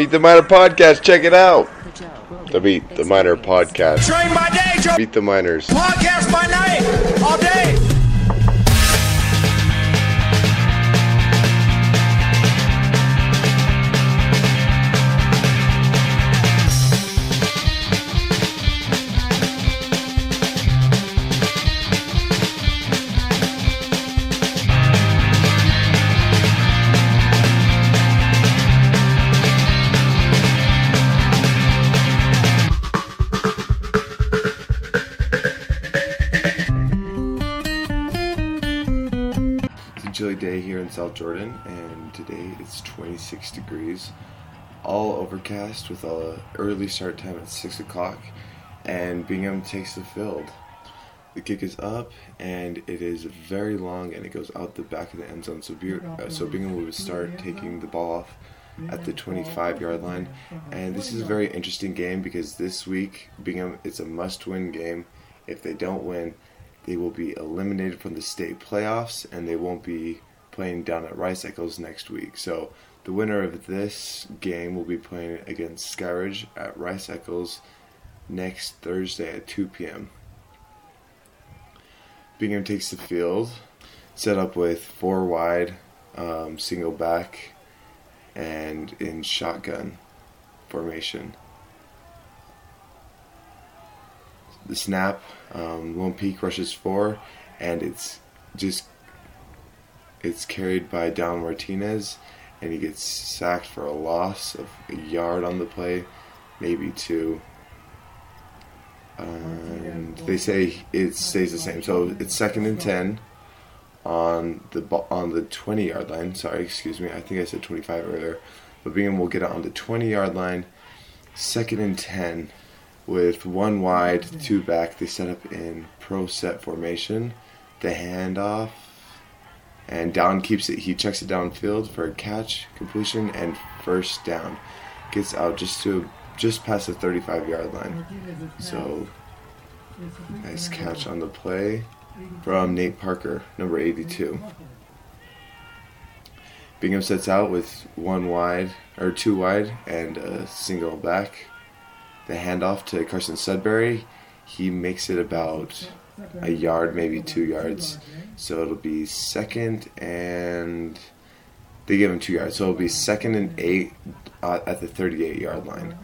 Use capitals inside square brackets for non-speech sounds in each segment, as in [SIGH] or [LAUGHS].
Meet the Miner Podcast. Check it out. The Meet the Miner Podcast. Train by day, Joe. Meet the Miners. Podcast by night, all day. Jordan, and today it's 26 degrees, all overcast with a early start time at 6 o'clock, and Bingham takes the field. The kick is up, and it is very long, and it goes out the back of the end zone. So, Be- uh, so Bingham will start taking the ball off at the 25 yard line, and this is a very interesting game because this week Bingham it's a must-win game. If they don't win, they will be eliminated from the state playoffs and they won't be playing down at Rice Eccles next week. So the winner of this game will be playing against Skyridge at Rice Eccles next Thursday at 2 p.m. Bingham takes the field, set up with four wide, um, single back, and in shotgun formation. the snap. Um, Lone Peak rushes four, and it's just it's carried by Down Martinez, and he gets sacked for a loss of a yard on the play, maybe two. And they say it stays the same, so it's second and ten on the on the twenty yard line. Sorry, excuse me. I think I said twenty five earlier, but Bingham will get it on the twenty yard line. Second and ten with one wide, two back. They set up in pro set formation. The handoff, and down keeps it. He checks it downfield for a catch, completion, and first down. Gets out just to just past the 35 yard line. So nice catch on the play from Nate Parker, number 82. Bingham sets out with one wide or two wide and a single back the handoff to Carson Sudbury, he makes it about a yard, maybe two yards. So it'll be second and they give him two yards. So it'll be second and eight uh, at the 38 yard line.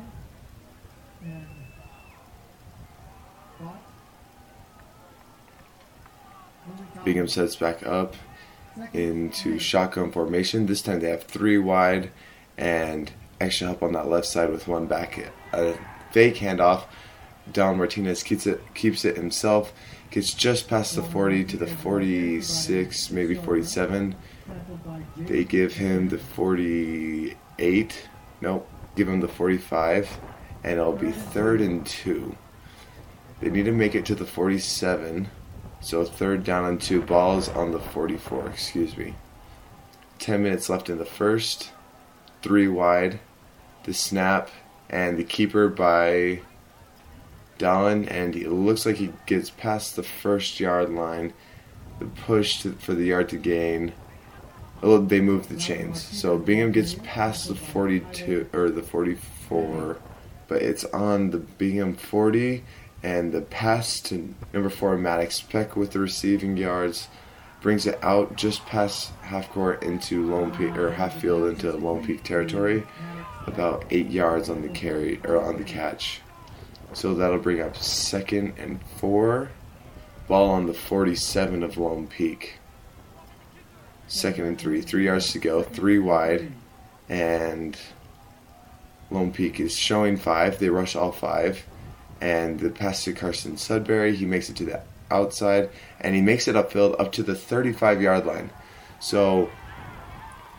Bingham sets back up into shotgun formation. This time they have three wide and extra help on that left side with one back. A fake handoff. Down Martinez keeps it keeps it himself. Gets just past the 40 to the 46, maybe 47. They give him the 48. Nope, give him the 45, and it'll be third and two. They need to make it to the 47, so third down and two. Balls on the 44. Excuse me. 10 minutes left in the first. Three wide. The snap and the keeper by Dallin, and it looks like he gets past the first yard line. The push to, for the yard to gain. Oh, they move the chains, so Bingham gets past the 42 or the 44, but it's on the Bingham 40, and the pass to number four Maddox Peck with the receiving yards brings it out just past half court into Lone Peak or half field into Lone Peak territory about eight yards on the carry or on the catch. So that'll bring up second and four. Ball on the 47 of Lone Peak. Second and three. Three yards to go. Three wide. And Lone Peak is showing five. They rush all five. And the pass to Carson Sudbury, he makes it to the outside. And he makes it upfield up to the 35 yard line. So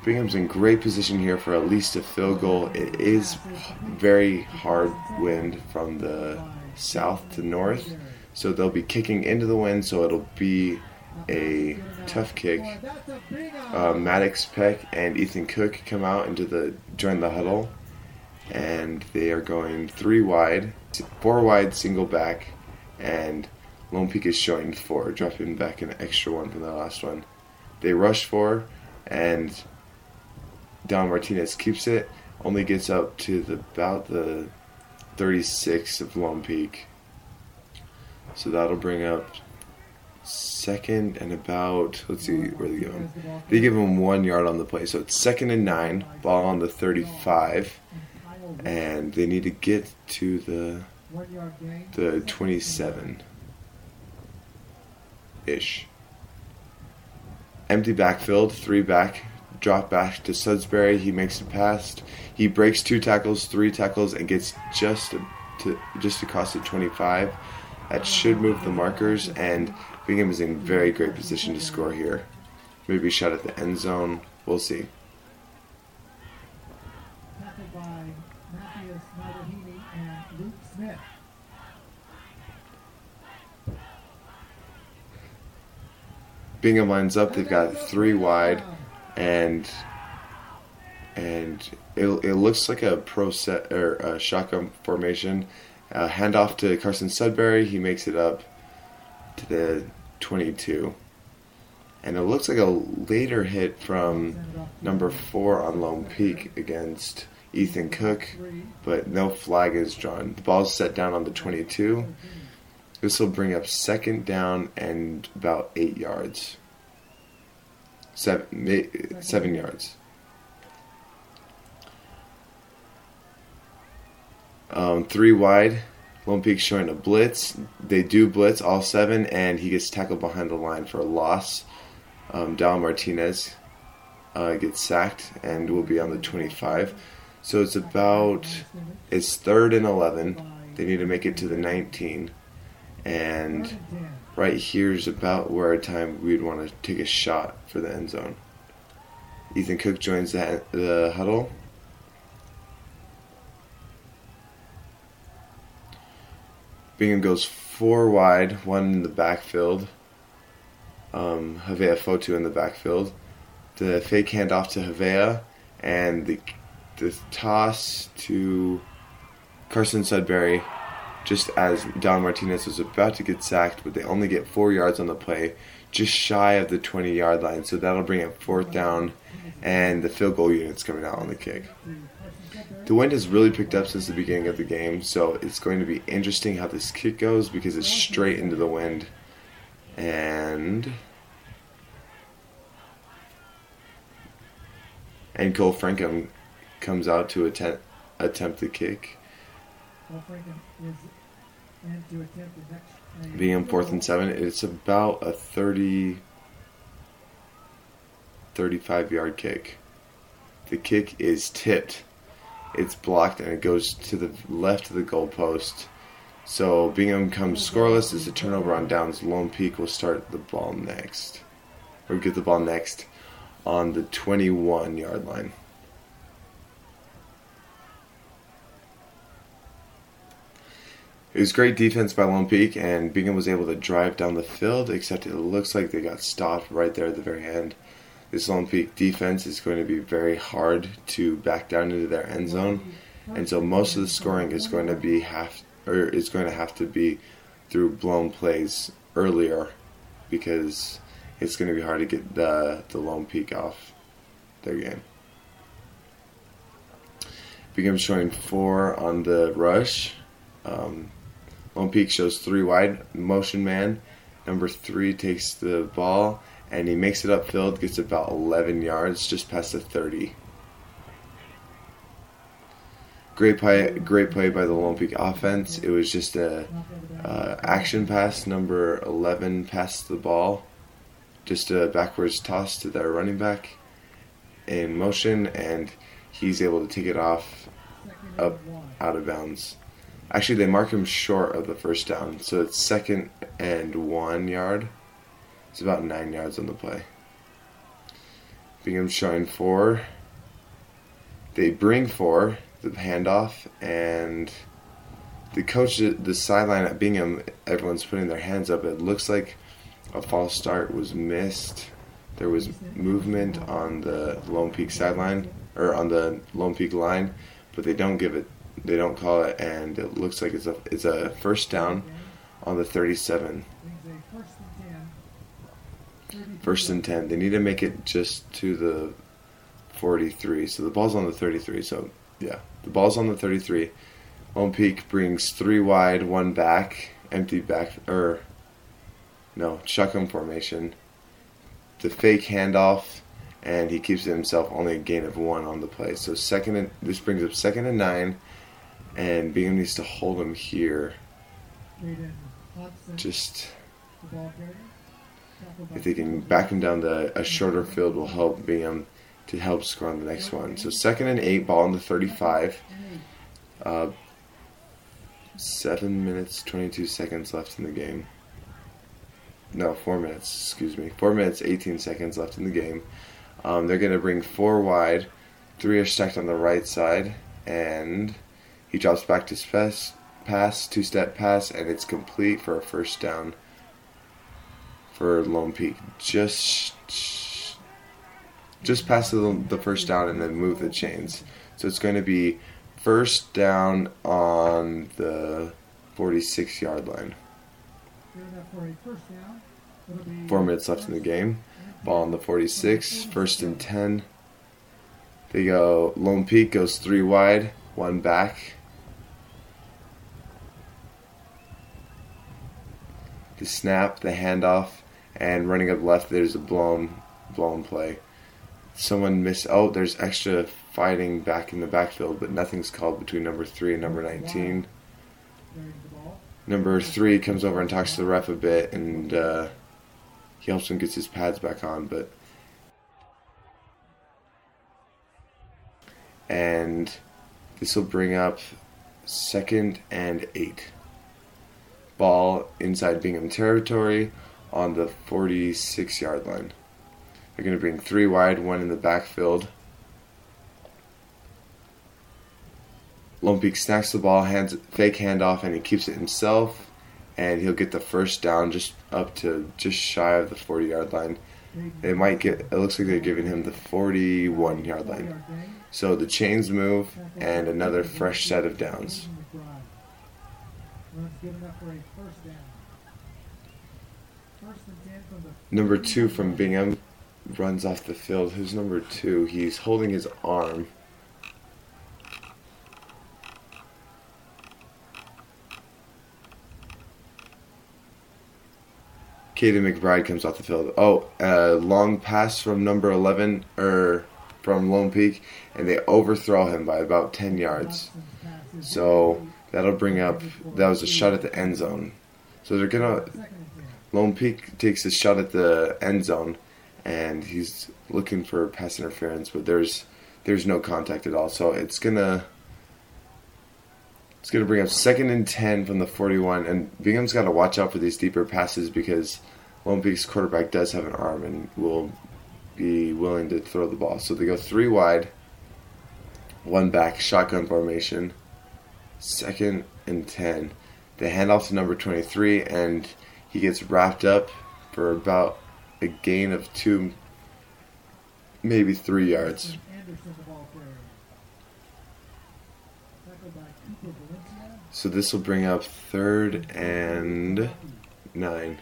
Bingham's in great position here for at least a field goal. It is very hard wind from the south to north, so they'll be kicking into the wind, so it'll be a tough kick. Uh, Maddox Peck and Ethan Cook come out into the join the huddle, and they are going three wide, four wide, single back, and Lone Peak is showing four, dropping back an extra one from the last one. They rush four, and Don Martinez keeps it, only gets up to the about the 36 of Lone Peak. So that'll bring up second and about let's see where they give him. They give him one yard on the play, so it's second and nine, ball on the 35, and they need to get to the the 27 ish. Empty backfield, three back, drop back to Sudbury. He makes a pass. He breaks two tackles, three tackles, and gets just to just across the 25. That should move the markers, and Bingham is in very great position to score here. Maybe shot at the end zone. We'll see. Tackled by Matthias Navahini and Luke Smith. Bingham lines up. They've got three wide, and and it, it looks like a pro set or a shotgun formation. Uh, handoff to Carson Sudbury. He makes it up to the 22. And it looks like a later hit from number four on Lone Peak against Ethan Cook, but no flag is drawn. The ball's set down on the 22. This will bring up second down and about eight yards. Seven, seven yards. Um, three wide. Lone Peak showing a blitz. They do blitz all seven, and he gets tackled behind the line for a loss. Um, Dal Martinez uh, gets sacked and will be on the 25. So it's about it's third and 11. They need to make it to the 19, and right here's about where a time we'd want to take a shot for the end zone. Ethan Cook joins the, the huddle. Bingham goes four wide, one in the backfield. Um, Havea Fotu in the backfield. The fake handoff to Havea, and the the toss to Carson Sudbury, just as Don Martinez was about to get sacked, but they only get four yards on the play, just shy of the 20 yard line. So that'll bring up fourth down, and the field goal unit's coming out on the kick. The wind has really picked up since the beginning of the game, so it's going to be interesting how this kick goes because it's straight into the wind. And and Cole Frankham comes out to attempt attempt the kick, On fourth and seven. It's about a 30, 35 yard kick. The kick is tipped. It's blocked and it goes to the left of the goalpost. So Bingham comes scoreless. It's a turnover on downs. Lone Peak will start the ball next, or get the ball next on the 21 yard line. It was great defense by Lone Peak, and Bingham was able to drive down the field, except it looks like they got stopped right there at the very end. This Lone Peak defense is going to be very hard to back down into their end zone, and so most of the scoring is going to be half, or is going to have to be through blown plays earlier, because it's going to be hard to get the the Lone Peak off their game. Bingham showing four on the rush. Um, Lone shows three wide, motion man. Number three takes the ball and he makes it upfield, gets about 11 yards, just past the 30. Great play, great play by the Lone Peak offense. It was just a uh, action pass, number 11 passed the ball, just a backwards toss to their running back in motion, and he's able to take it off up out of bounds. Actually, they mark him short of the first down, so it's second and one yard. It's about nine yards on the play. Bingham showing four. They bring four, the handoff, and the coach, the sideline at Bingham, everyone's putting their hands up. It looks like a false start was missed. There was movement on the Lone Peak sideline, or on the Lone Peak line, but they don't give it they don't call it, and it looks like it's a it's a first down on the 37. First and 10. First and 10. They need to make it just to the 43. So the ball's on the 33. So Yeah, the ball's on the 33. Lone Peak brings three wide, one back, empty back, or no, shotgun formation. The fake handoff, and he keeps it himself only a gain of one on the play. So second, and, this brings up second and nine, and Bingham needs to hold him here. Just the ball carrier. Tackled by if they can back him down to a shorter field, will help Bingham to help score on the next one. So second and eight, ball on the 35. Uh, seven minutes, 22 seconds left in the game. No, four minutes, excuse me. Four minutes, 18 seconds left in the game. Um, they're going to bring four wide. Three are stacked on the right side. And he drops back to pass, pass two step pass, and it's complete for a first down for Lone Peak. Just. Just pass the, the first down and then move the chains. So it's going to be first down on the 46 yard line. Good enough for a first down. It'll be Four minutes left in the game. Ball on the 46, first and 10. They go, Lone Peak goes three wide, one back. The snap, the handoff, and running up left, there's a blown, blown play. Someone missed. Oh, there's extra fighting back in the backfield, but nothing's called between number three and number 19. carrying the ball. Number three comes over and talks to the ref a bit, and uh, he helps him get his pads back on. But and this will bring up second and eight. Ball inside Bingham territory on the 46 yard line. They're going to bring three wide, one in the backfield. Lone Peak snacks the ball, hands fake handoff, and he keeps it himself, and he'll get the first down just up to just shy of the 40 yard line. They might get. It looks like they're giving him the 41 yard line. So the chains move, and another fresh set of downs. Good enough for a first down. First and ten from the Number two from Bingham runs off the field. Who's number two? He's holding his arm. Kaden McBride comes off the field. Oh, uh, long pass from number 11, or from Lone Peak, and they overthrow him by about 10 yards. Hudson's pass is So that'll bring up, that was a shot at the end zone. So they're ten. Lone Peak takes a shot at the end zone, and he's looking for pass interference, but there's there's no contact at all. So it's gonna it's gonna bring up second and ten from the 41, and Bingham's got to watch out for these deeper passes because Lone Peak's quarterback does have an arm and will be willing to throw the ball. So they go three wide, one back, shotgun formation, second and ten. They hand off to number 23, and he gets wrapped up for about a gain of two, maybe three yards. Anderson, the ball carrier. Tackled by Cooper Valencia. So this will bring up third and nine.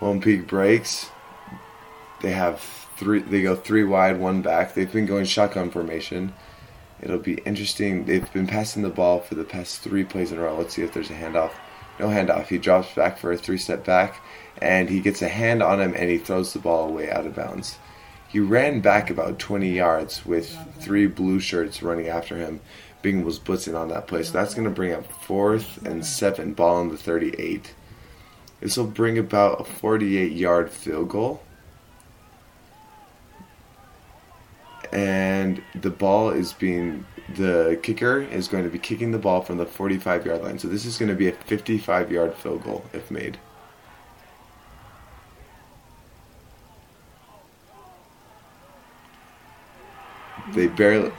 Lone Peak breaks. They have three. They go three wide, one back. They've been going shotgun formation. It'll be interesting. They've been passing the ball for the past three plays in a row. Let's see if there's a handoff. No handoff. He drops back for a three-step back, and he gets a hand on him, and he throws the ball away out of bounds. He ran back about 20 yards with three blue shirts running after him. Bingham was blitzing on that play, so that's going to bring up fourth and seven, ball on the 38. This will bring about a 48 yard field goal. And the ball is being, the kicker is going to be kicking the ball from the 45 yard line. So this is going to be a 55 yard field goal if made. They barely.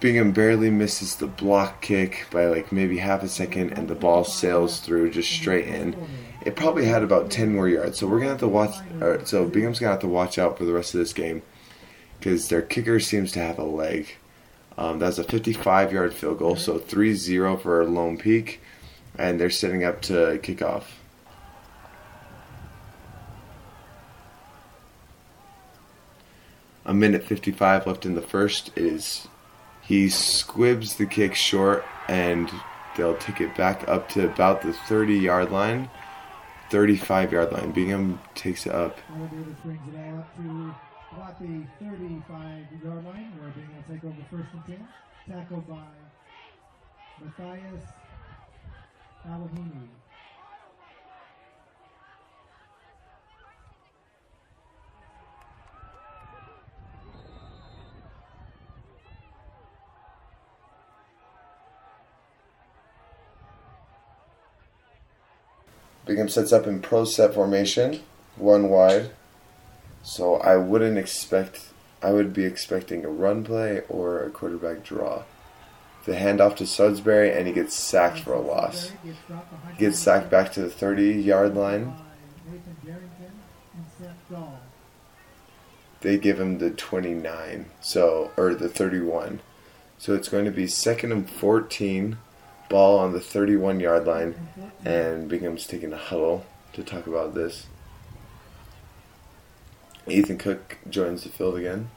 Bingham barely misses the block kick by like maybe half a second, and the ball sails through just straight in. It probably had about 10 more yards, so we're gonna have to watch. Or, so Bingham's gonna have to watch out for the rest of this game because their kicker seems to have a leg. Um, that's a 55 yard field goal, so 3 0 for Lone Peak. and they're setting up to kick off. A minute 55 left in the first. Is he squibs the kick short, and they'll take it back up to about the 30 yard line, 35 yard line. Bingham takes it up. About the 35 yard line where take over first and 10. Tackled by Matthias. Bingham sets up in pro set formation, one wide. So I wouldn't expect, I would be expecting a run play or a quarterback draw. The handoff to Sudsbury, and he gets sacked for a loss. He gets sacked back to the 30 yard line. They give him the 29, so, or the 31. So it's going to be second and 14, ball on the 31 yard line, mm-hmm. and Bingham's taking a huddle to talk about this. Ethan Cook joins the field again.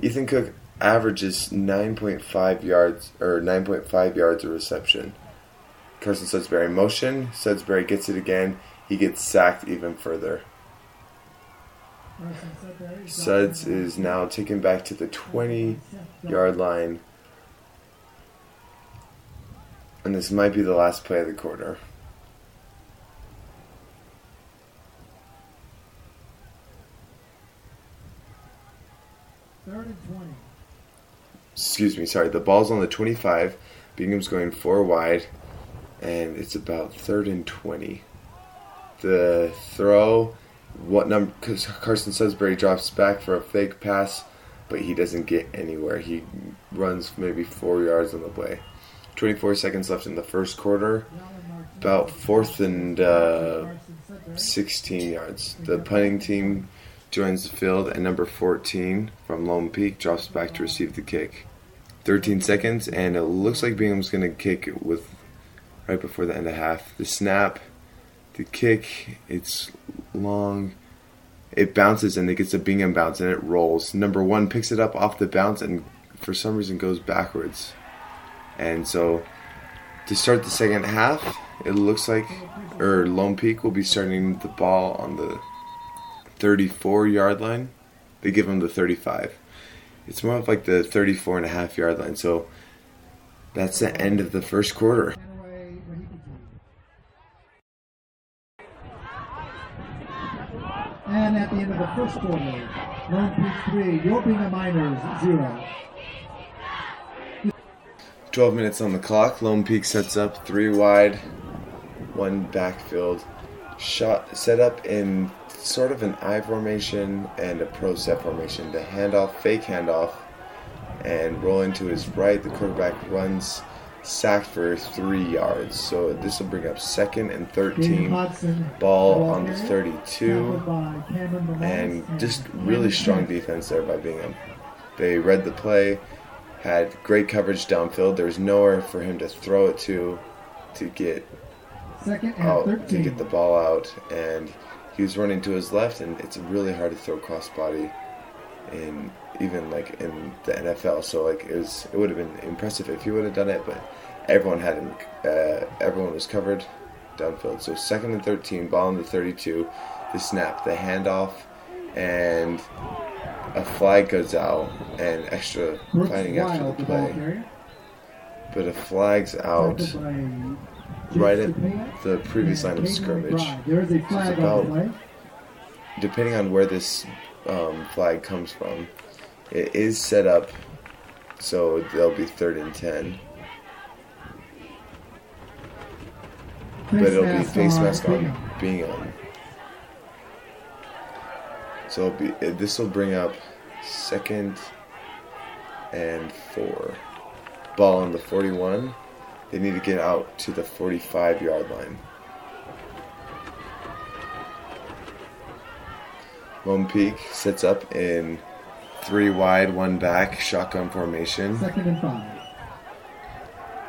Ethan Cook averages 9.5 yards or 9.5 yards of reception. Carson Sudsbury in motion. Sudsbury gets it again. He gets sacked even further. Suds is now taken back to the 20 yard line. And this might be the last play of the quarter. Third and 20. Excuse me, sorry. The ball's on the 25. Bingham's going four wide, and it's about third and 20. The throw, what number? Because Carson Sudbury drops back for a fake pass, but he doesn't get anywhere. He runs maybe four yards on the play. 24 seconds left in the first quarter. About fourth and uh, 16 yards. The punting team joins the field, and number 14 from Lone Peak drops back to receive the kick. 13 seconds, and it looks like Bingham's going to kick it with right before the end of half. The snap, the kick, it's long. It bounces and it gets a Bingham bounce and it rolls. Number one picks it up off the bounce and for some reason goes backwards. And so to start the second half, it looks like, or Lone Peak will be starting the ball on the 34 yard line. They give him the 35. It's more of like the 34 and a half yard line. So that's the end of the first quarter. And at the end of the first quarter, Lone Peak 3, Your Bingham Miners 0. 12 minutes on the clock. Lone Peak sets up three wide, one backfield. Shot set up in sort of an I formation and a pro set formation. The handoff, fake handoff, and roll into his right. The quarterback runs sacked for three yards. So this will bring up second and 13. Ball on the 32. tackled by Cameron Morales and just really strong defense there by Bingham. They read the play, had great coverage downfield. There was nowhere for him to throw it to, to get out, to get the ball out, and he was running to his left, and it's really hard to throw crossbody in even like in the NFL. So like it was, it would have been impressive if he would have done it, but everyone had him. Uh, everyone was covered downfield. So second and thirteen, ball in the thirty-two, the snap, the handoff, and a flag goes out, and extra Brooks fighting after the play. But a flag's out right at the previous line of scrimmage. McBride. There is a flag on about- depending on where this um, flag comes from, it is set up so they'll be third and ten, but it'll be face mask on Bingham. Bingham. So it'll be, this will bring up second and four. Ball on the 41. They need to get out to the 45 yard line. Lone Peak sets up in three wide, one back, shotgun formation. Second and five.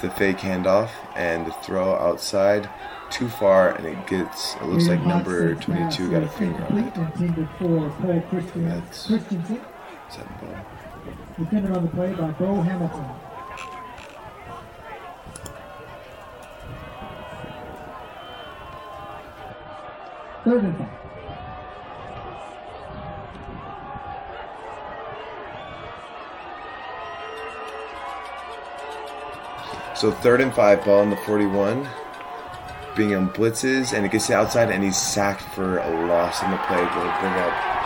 The fake handoff and the throw outside, too far, and it gets. It looks like mm-hmm. number 22 got a finger on it. Intended for Paul Christian, That's-. That ball? Defended on the play by Bo Hamilton. Third and five. So third and five, ball on the 41. Bingham blitzes and it gets to the outside and he's sacked for a loss in the play. Will bring up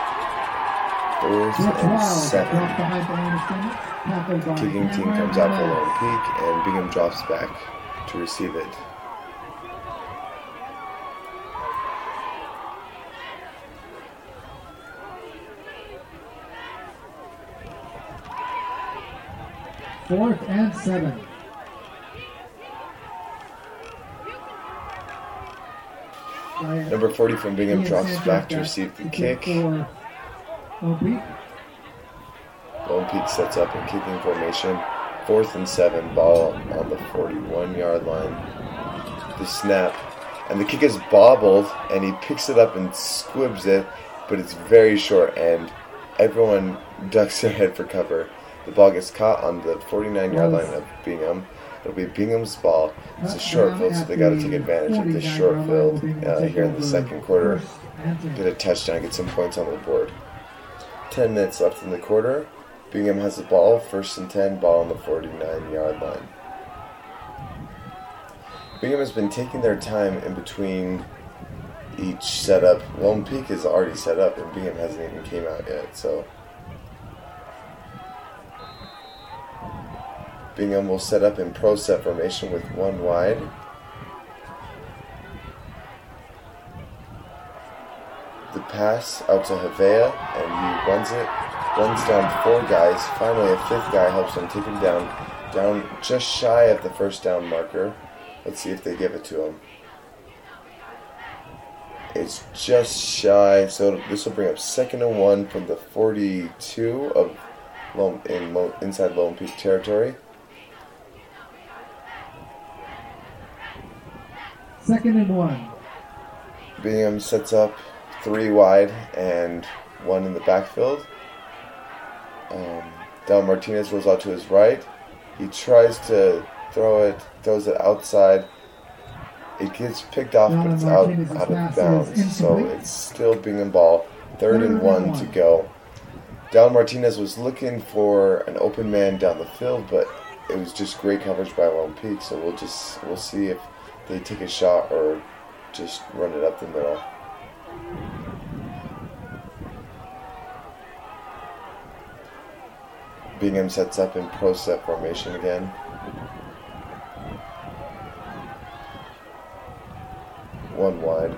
fourth and. Seven. behind the line of scrimmage. Tackled by Kicking team comes out for a Lone Peak and Bingham drops back to receive it. Fourth and seven. Number 40 from Bingham drops back to receive the kick. Lone Peak sets up in kicking formation. Fourth and seven, ball on the 41 yard line. The snap. And the kick is bobbled, and he picks it up and squibs it, but it's very short, and everyone [LAUGHS] ducks their head for cover. The ball gets caught on the 49 yard line of Bingham. It'll be Bingham's ball. It's a short field, so they got to take advantage of this short field uh, here in the second quarter. Get a touchdown, get some points on the board. 10 minutes left in the quarter. Bingham has the ball, first and 10, ball on the 49 yard line. Bingham has been taking their time in between each setup. Lone Peak is already set up, and Bingham hasn't even came out yet, so. Bingham will set up in pro set formation with one wide. The pass out to Havea, and he runs it, runs down four guys. Finally, a fifth guy helps him take him down, down just shy of the first down marker. Let's see if they give it to him. It's just shy, so this will bring up second and one from the 42 of Lone, in Lone, inside Lone Peak territory. Second and one. Bingham sets up three wide and one in the backfield. Um, Don Martinez rolls out to his right. He tries to throw it, throws it outside. It gets picked off, but Don it's out, out of bounds. So it's still Bingham ball. Third and one to go. Don Martinez was looking for an open man down the field, but it was just great coverage by Lone Peak. So we'll just we'll see if they take a shot or just run it up the middle. Bingham sets up in pro set formation again. One wide.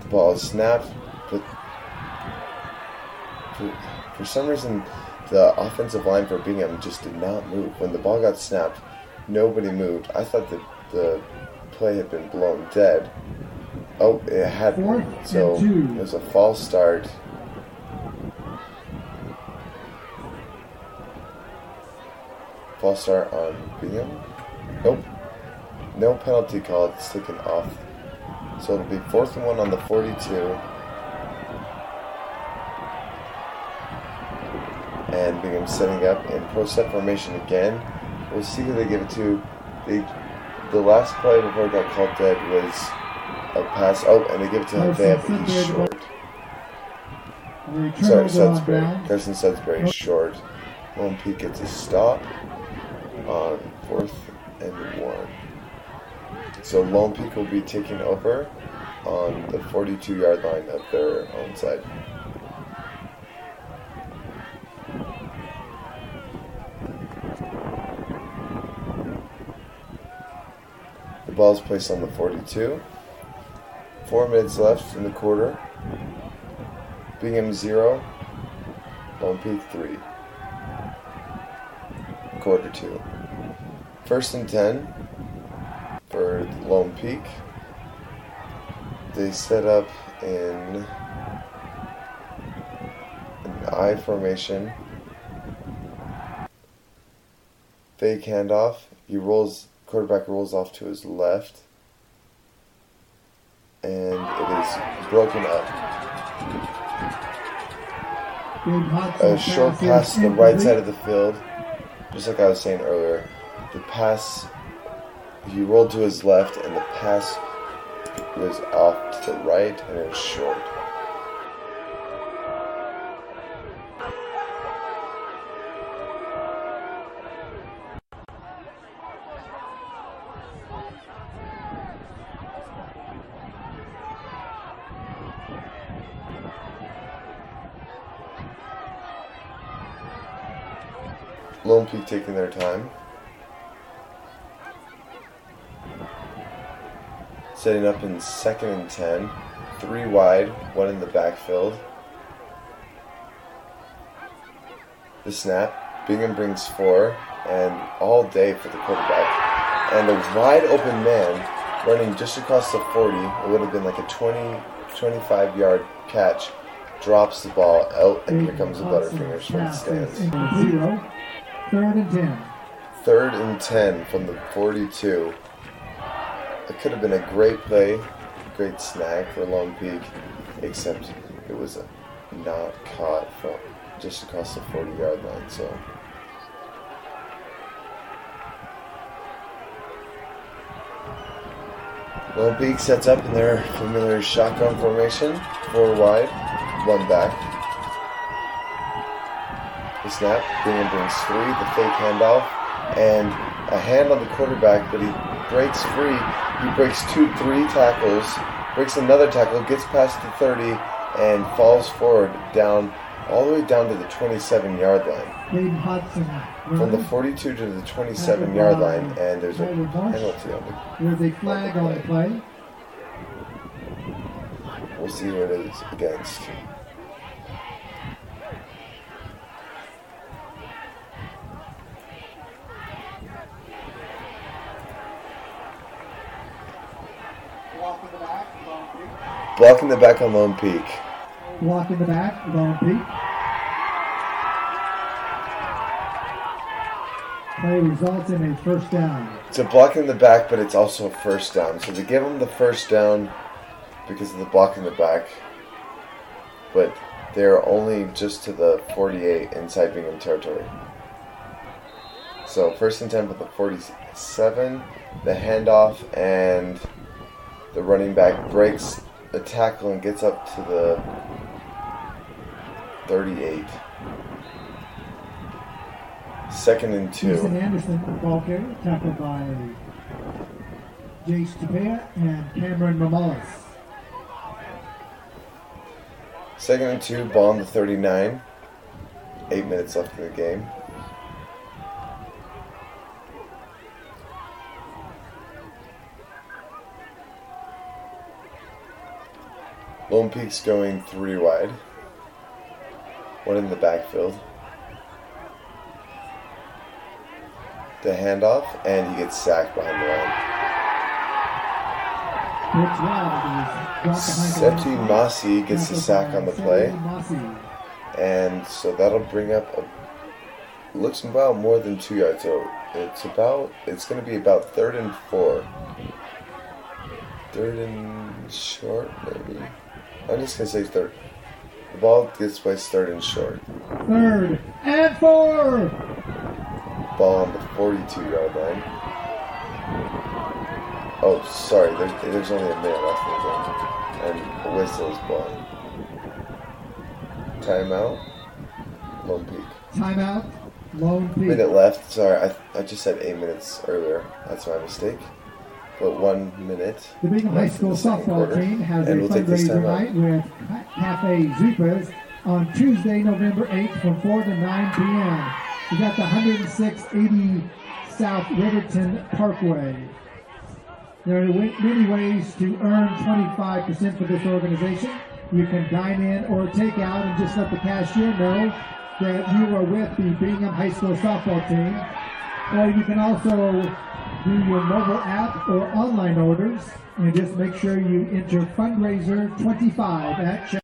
The ball is snapped, but for, for some reason, the offensive line for Bingham just did not move. When the ball got snapped, nobody moved. I thought that the play had been blown dead. Oh, it had Fourth been. So it was a false start. False start on Bingham. Nope. No penalty called. It's taken off. So it'll be fourth and one on the 42. And Bingham setting up in pro set formation again. We'll see who they give it to. They, the last play before it got called dead was a pass. Oh, and they give it to Havea, but he's short. Sorry, Sudbury. Carson Sudbury is short. Lone Peak gets a stop on fourth and one. So Lone Peak will be taking over on the 42 yard line of their own side. The ball is placed on the 42. Four minutes left in the quarter. Bingham 0, Lone Peak 3. Quarter 2. First and 10 for Lone Peak. They set up in an I formation. Fake handoff. He rolls. Quarterback rolls off to his left, and it is broken up. A short pass to the right side of the field, just like I was saying earlier. The pass. He rolled to his left, and the pass was off to the right, and it was short. Lone Peak taking their time. Setting up in second and ten. Three wide, one in the backfield. The snap. Bingham brings four, and all day for the quarterback. And a wide open man running just across the 40. It would have been like a 20, 25 yard catch. Drops the ball out, and here comes the Hudson Butterfingers from the stands. Zero. Third and ten. Third and 10 from the 42. It could have been a great play, great snag for Lone Peak, except it was not caught from just across the 40 yard line. So Lone Peak sets up in their familiar shotgun formation, four wide, one back. The snap, Bingham brings three, the fake handoff, and a hand on the quarterback, but he breaks free. He breaks two, three tackles, breaks another tackle, gets past the 30, and falls forward down, all the way down to the 27 yard line. From the 42 to the 27 yard line, and there's a penalty on the. There's a flag on the play. We'll see who it is against. Blocking the back on Lone Peak. Block in the back. Lone Peak. Play results in a first down. It's a block in the back, but it's also a first down. So they give them the first down because of the block in the back, but they're only just to the 48 inside Bingham territory. So first and 10 with the 47, the handoff, and the running back breaks the tackle and gets up to the 38. Second and Jason two. Anderson, ball carrier, tackled by Jace Tapia and Cameron Morales. Second and two, ball on the 39. Eight minutes left in the game. Lone Peak's going three wide. One in the backfield. The handoff, and he gets sacked behind the line. Line. Masi gets the sack on the play. And so that'll bring up a looks about more than two yards so it's about it's going to be about third and four third and short maybe i'm just to say third the ball gets placed third and short Third and four. ball on the 42 yard line oh sorry there's, there's only a minute left in the game and a whistle is blown timeout lone peak Timeout. Lone Peak. minute left. Sorry, I, I just said eight minutes earlier. That's my mistake. But one minute. The Bingham High School softball quarter. team has and a we'll fundraiser night with Cafe Zupas on Tuesday, November 8th from 4 to 9 p.m. We got the 10680 South Riverton Parkway. There are many ways to earn 25% for this organization. You can dine in or take out and just let the cashier know that you are with the Bingham High School softball team. Or you can also through your mobile app or online orders. And just make sure you enter fundraiser 25 at check.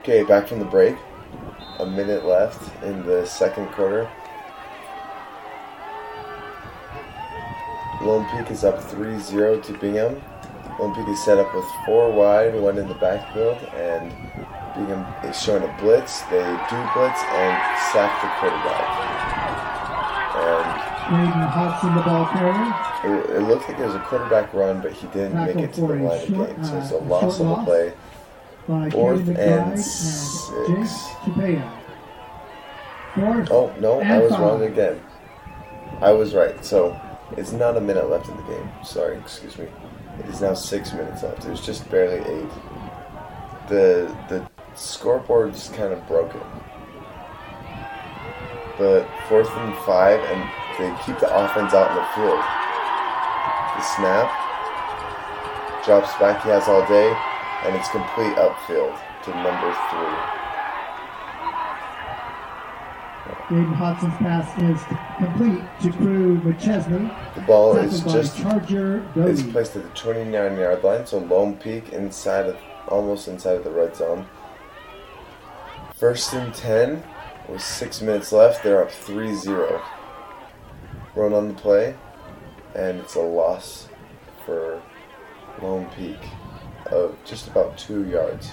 Okay, back from the break. A minute left in the second quarter. Lone Peak is up 3 0 to Bingham. Peak is set up with four wide, one in the backfield, and Bingham is showing a blitz. They do blitz and sack the quarterback. And Braden Hudson, the ball carrier. It, it looked like there was a quarterback run, but he didn't make it to the line of short- game. So it's uh, a a loss on the play. Fourth and and six. Fourth Oh, no, I was five. wrong again. I was right. So it's not a minute left in the game. Sorry, excuse me. It is now six minutes left. It was just barely eight. The the scoreboard scoreboard's kind of broken. But fourth and five, and they keep the offense out in the field. The snap drops back. He has all day, and it's complete upfield to number three. Braden Hudson's pass is complete to Crew McChesney. The ball is just Charger It's placed at the 29 yard line, so Lone Peak inside of almost inside of the red zone. First and 10 with six minutes left. They're up 3 0. Run on the play, and it's a loss for Lone Peak of just about two yards.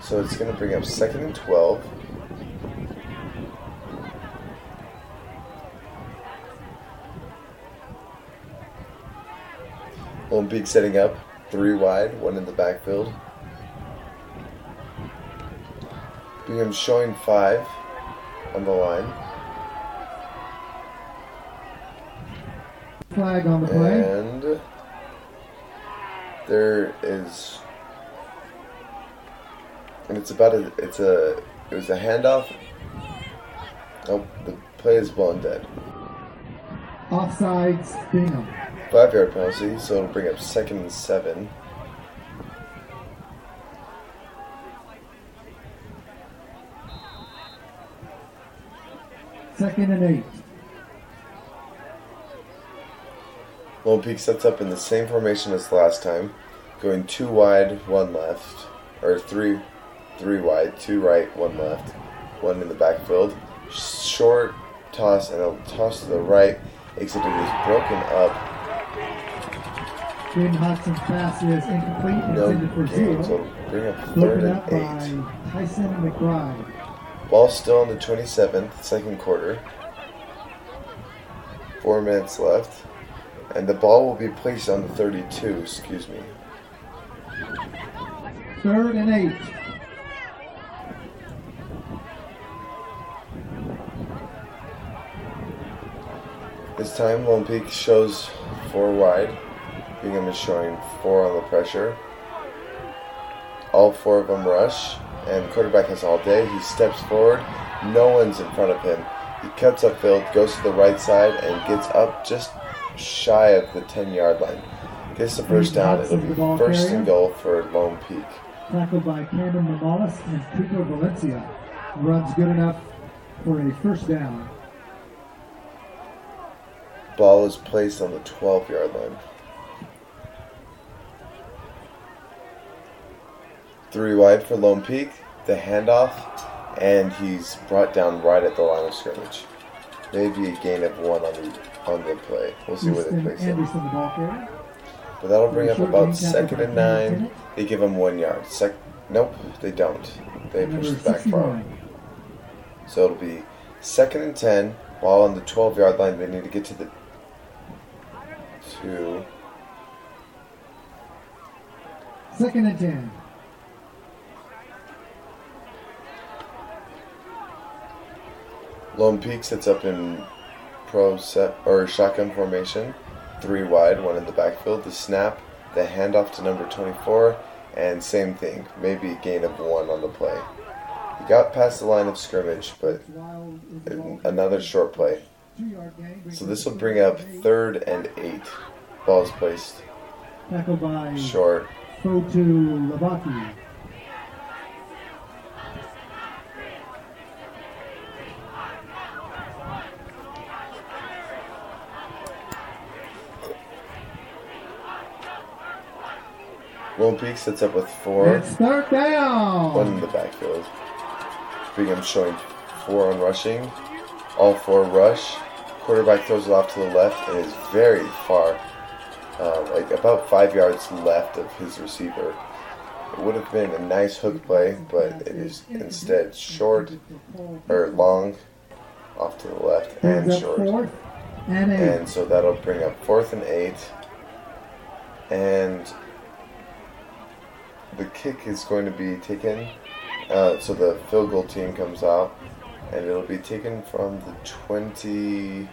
So it's going to bring up second and 12. Lone setting up, three wide, one in the backfield. Bingham showing five on the line. Flag on the play. And there is, and it's about a, it's a, it was a handoff. Oh, the play is blown dead. Offsides Bingham. Five yard penalty, so it'll bring up second and seven. Second and eight. Lone Peak sets up in the same formation as last time, going two wide, one left, or three, three wide, two right, one left, one in the backfield. Short toss and a toss to the right, except it is broken up. Braden Hudson's pass is incomplete. Intended for zero. it'll bring up third Broken up by. Tyson McBride. Ball still on the 27th, second quarter. Four minutes left. And the ball will be placed on the 32, excuse me. Third and eight. This time, Lone Peak shows four wide. Bingham is showing four on the pressure. All four of them rush, and quarterback has all day. He steps forward. No one's in front of him. He cuts upfield, goes to the right side, and gets up just shy of the 10 yard line. Gets the first down. It'll be first and goal for Lone Peak. Tackled by Cameron Morales and Cooper Valencia. Runs good enough for a first down. Ball is placed on the 12 yard line. Three wide for Lone Peak. The handoff, and he's brought down right at the line of scrimmage. Maybe a gain of one on the on the play. We'll see where they place him. Anderson, the ball carrier. But that'll bring up about second and nine. They give him one yard. Sec- nope, they don't. They push it back far. So it'll be second and ten. Ball on the 12 yard line. They need to get to the two. Second and ten. Lone Peak sets up in pro set or shotgun formation, three wide, one in the backfield. The snap, the handoff to number 24, and same thing, maybe a gain of one on the play. He got past the line of scrimmage, but Wild is the ball an- carrier. another short play. So this will bring up third and eight. Balls placed short. Fotu Labaki. Peak sets up with four, It's third down. one in the backfield. Bingham showing four on rushing, all four rush. Quarterback throws it off to the left and is very far, uh, like about five yards left of his receiver. It would have been a nice hook play, but it is instead short or long, off to the left and short. and. And so that'll bring up fourth and eight. And the kick is going to be taken. Uh, so the field goal team comes out, and it'll be taken from the 20.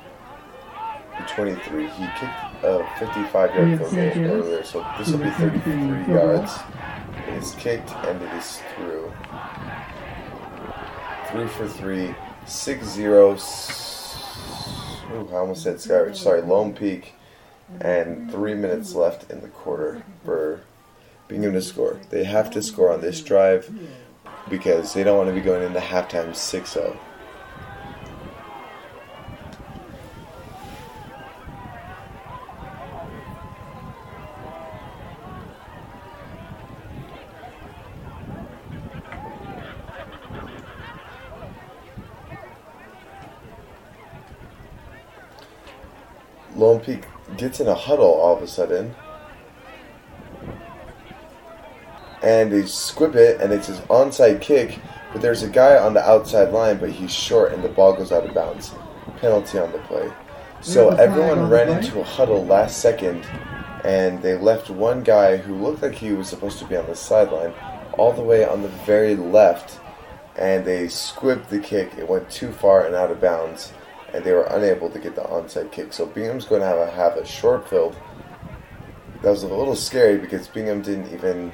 The 23. He kicked a 55 yard field goal earlier, so this will be to attempt the 33 yards. It is kicked and it is through. Three for three. Six zero. Ooh, I almost said Skyward. Sorry, Lone Peak. And three minutes left in the quarter for Bingham to score. They have to score on this drive because they don't want to be going into halftime oh. 6 0. Lone Peak gets in a huddle all of a sudden. And they squib it, and it's his onside kick. But there's a guy on the outside line, but he's short, and the ball goes out of bounds. Penalty on the play. So There's a flag everyone ran into a huddle last second, and they left one guy who looked like he was supposed to be on the sideline all the way on the very left, and they squibbed the kick. It went too far and out of bounds, and they were unable to get the onside kick. So Bingham's going to have a, have a short field. That was a little scary because Bingham didn't even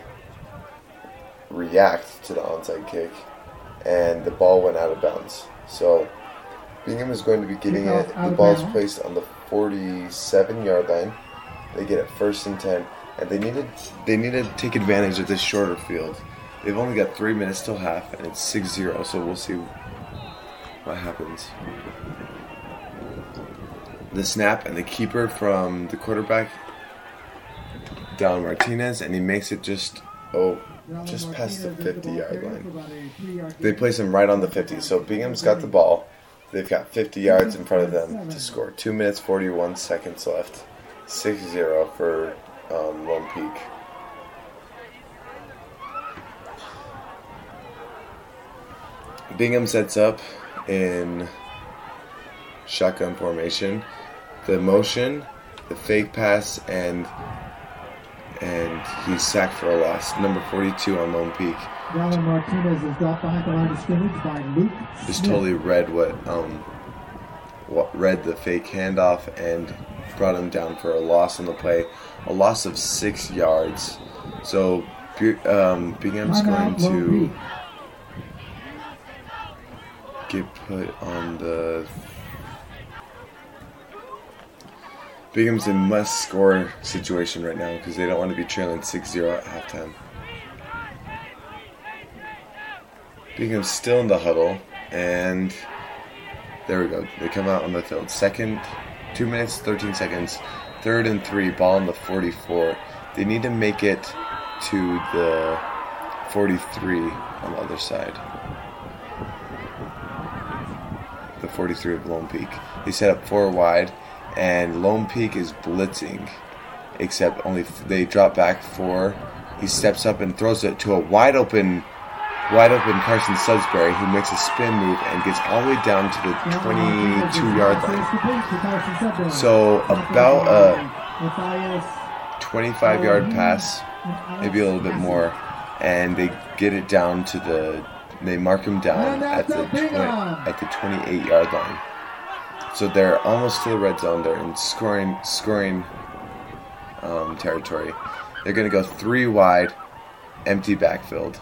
react to the onside kick, and the ball went out of bounds. So Bingham is going to be getting it. The ball's bounds. placed on the 47 yard line. They get it first and 10, and they needed they need to take advantage of this shorter field. They've only got three minutes till half, and it's 6-0. So we'll see what happens. The snap and the keeper from the quarterback, Dallin Martinez, and he makes it just oh just past the 50 yard line. They place him right on the 50. So Bingham's got the ball. They've got 50 yards in front of them to score. 2 minutes 41 seconds left. 6 0 for um, Lone Peak. Bingham sets up in shotgun formation. The motion, the fake pass, and and he's sacked for a loss. Number 42 on Lone Peak. Martinez is dropped behind the line of scrimmage by Luke just totally read what um what read the fake handoff and brought him down for a loss on the play, a loss of six yards. So um, Bingham's going to get put on the. Bingham's in must score situation right now because they don't want to be trailing 6 0 at halftime. Bingham's still in the huddle, and there we go. They come out on the field. Second, 2 minutes, 13 seconds. Third and 3, ball on the 44. They need to make it to the 43 on the other side. The 43 of Lone Peak. They set up four wide, and Lone Peak is blitzing, except only they drop back four. He steps up and throws it to a wide open, wide open Carson Sudbury, who makes a spin move and gets all the way down to the 22 yard line. So, about a 25 yard pass, maybe a little bit more, and they get it down to the. They mark him down at the 20, at the 28 yard line. So they're almost to the red zone. They're in scoring scoring um, territory. They're going to go three wide, empty backfield.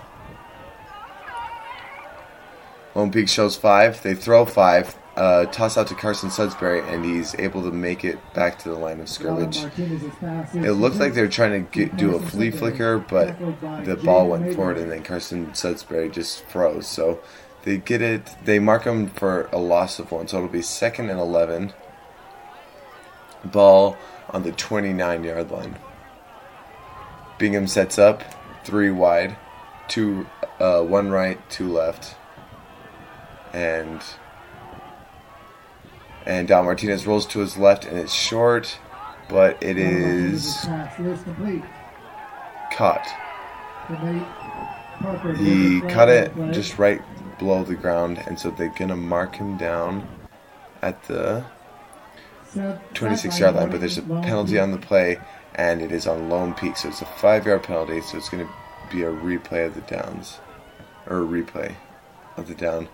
Lone Peak shows five. They throw five. Uh, toss out to Carson Sudbury, and he's able to make it back to the line of scrimmage. It looked like they were trying to get, do a flea flicker, but the ball went forward, and then Carson Sudbury just froze. So they get it. They mark him for a loss of one, so it'll be second and eleven. Ball on the twenty-nine yard line. Bingham sets up three wide, two, uh, one right, two left. and and Dallin Martinez rolls to his left, and it's short, but it is caught. To Nate Parker. He cut it just right below the ground, and so they're gonna mark him down at the 26 yard line, but there's a penalty on the play, and it is on Lone Peak, so it's a five yard penalty, so it's to be a replay of the downs, or a replay of the down.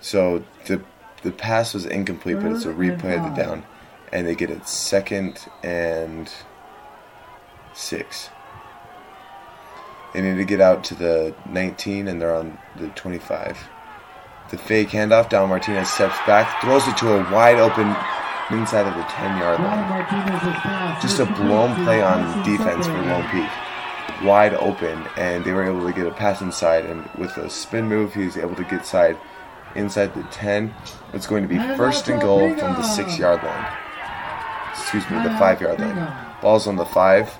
So the the pass was incomplete, but it's a replay of the down, and they get it second and six. They need to get out to the 19, and they're on the 25. The fake handoff, Dallin Martinez steps back, throws it to a wide open inside of the 10 yard line. Just a blown play on defense for. Lone Peak. Wide open, and they were able to get a pass inside. And with a spin move, he's able to get side inside the 10. It's going to be first and goal from the 6 yard line. Excuse me, the 5 yard line. Ball's on the 5.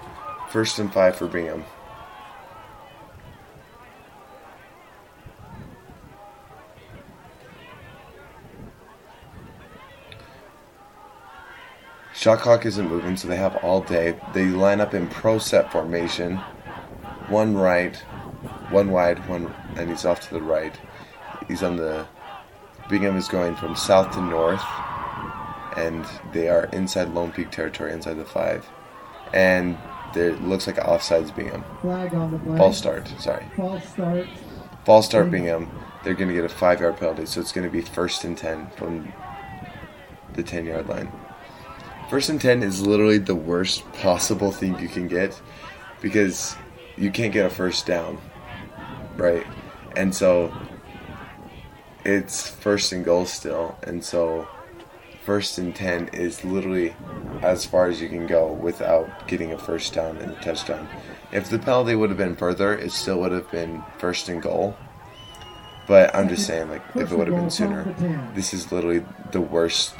First and 5 for Bingham. Shot clock isn't moving, so they have all day. They line up in pro set formation. One right, one wide, one, and he's off to the right. He's on the. Bingham is going from south to north, and they are inside Lone Peak territory, inside the five. And there it looks like offsides Bingham. Flag on the play. False start, sorry. False start. False start Bingham. They're going to get a five yard penalty, so it's going to be first and 10 from the 10 yard line. First and 10 is literally the worst possible thing you can get because you can't get a first down, right? And so it's first and goal still. And so first and 10 is literally as far as you can go without getting a first down and a touchdown. If the penalty would have been further, it still would have been first and goal. But I'm just saying, like, if it would have been sooner, this is literally the worst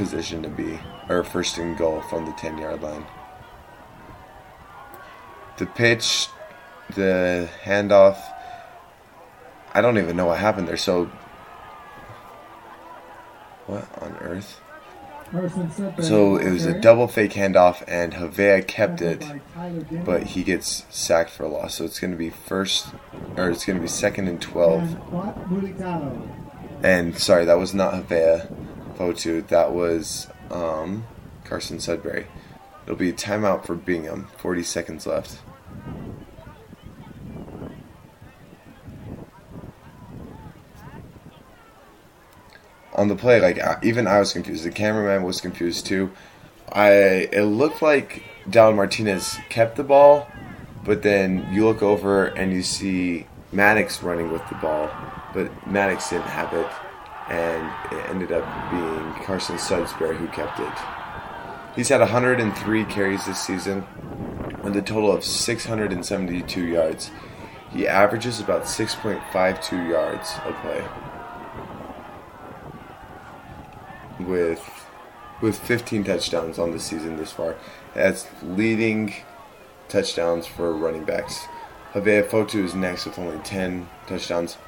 position to be, or first and goal from the 10 yard line. The pitch, the handoff, I don't even know what happened there. So, what on earth? So it was a double fake handoff, and Havea kept it, By Tyler Denton. but he gets sacked for a loss. So it's going to be first, or it's going to be second and 12. And And sorry, that was not Havea That was um, Carson Sudbury. It'll be a timeout for Bingham. 40 seconds left. On the play, like even I was confused. The cameraman was confused too. I it looked like Dallin Martinez kept the ball, but then you look over and you see Maddox running with the ball, but Maddox didn't have it, and it ended up being Carson Sudbury who kept it. He's had 103 carries this season, with a total of 672 yards. He averages about 6.52 yards a play. With with 15 touchdowns on the season this far. That's leading touchdowns for running backs. Havea Fotu is next with only 10 touchdowns.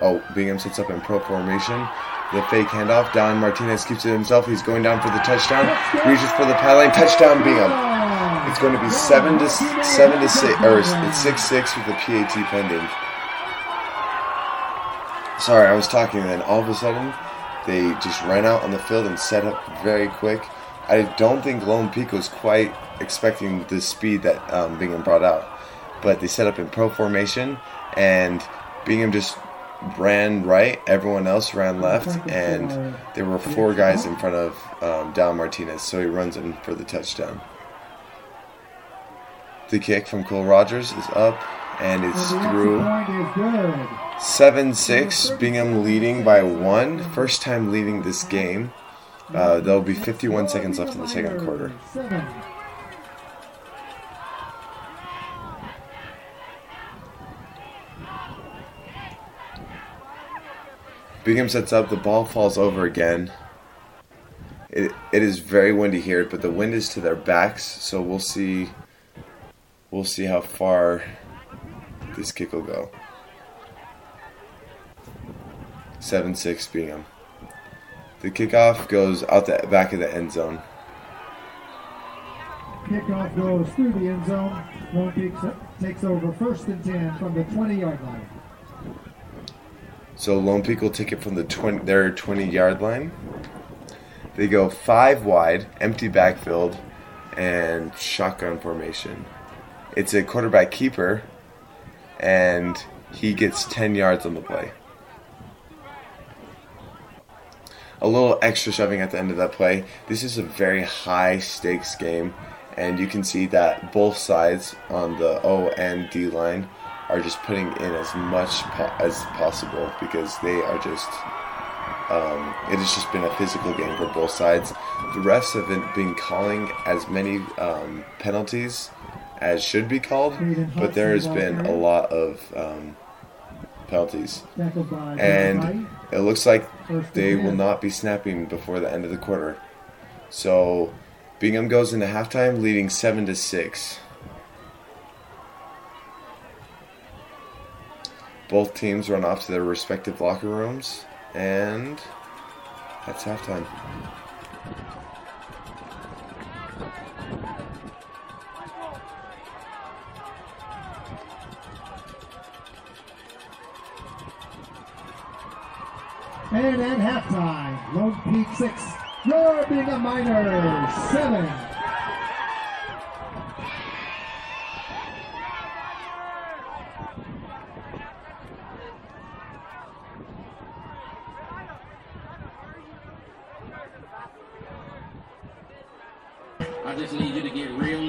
Oh, Bingham sets up in pro formation. The fake handoff. Dallin Martinez keeps it himself. He's going down for the touchdown. Reaches for the pylon. Touchdown, Bingham. It's going to be seven to seven to six, or it's six six with the PAT pending. Sorry, I was talking, then all of a sudden, they just ran out on the field and set up very quick. I don't think Lone Peak was quite expecting the speed that um, Bingham brought out, but they set up in pro formation, and Bingham just ran right. Everyone else ran left, and there were four guys in front of um, Dallin Martinez, so he runs in for the touchdown. The kick from Cole Rogers is up, and it's through. extra point is good. 7 6, Bingham leading by one. First time leading this game. Uh, there'll be 51 seconds left in the second quarter. Bingham sets up, the ball falls over again. It, it is very windy here, but the wind is to their backs, so we'll see. We'll see how far this kick will go. 7 6 Bingham. The kickoff goes out the back of the end zone. Kickoff goes through the end zone. Lone Peak takes over first and 10 from the 20 yard line. So Lone Peak will take it from the 20, their 20 yard line. They go five wide, empty backfield, and shotgun formation. It's a quarterback keeper, and he gets 10 yards on the play. A little extra shoving at the end of that play. This is a very high stakes game, and you can see that both sides on the O and D line are just putting in as much po- as possible because they are just. Um, it has just been a physical game for both sides. The refs haven't been calling as many um, penalties as should be called, but there has been a lot of um, penalties. And it looks like they will not be snapping before the end of the quarter. So Bingham goes into halftime leading 7 to 6. Both teams run off to their respective locker rooms and that's halftime. And at halftime, Lone Peak 6, Roar Bingham Miners 7. I just need you to get real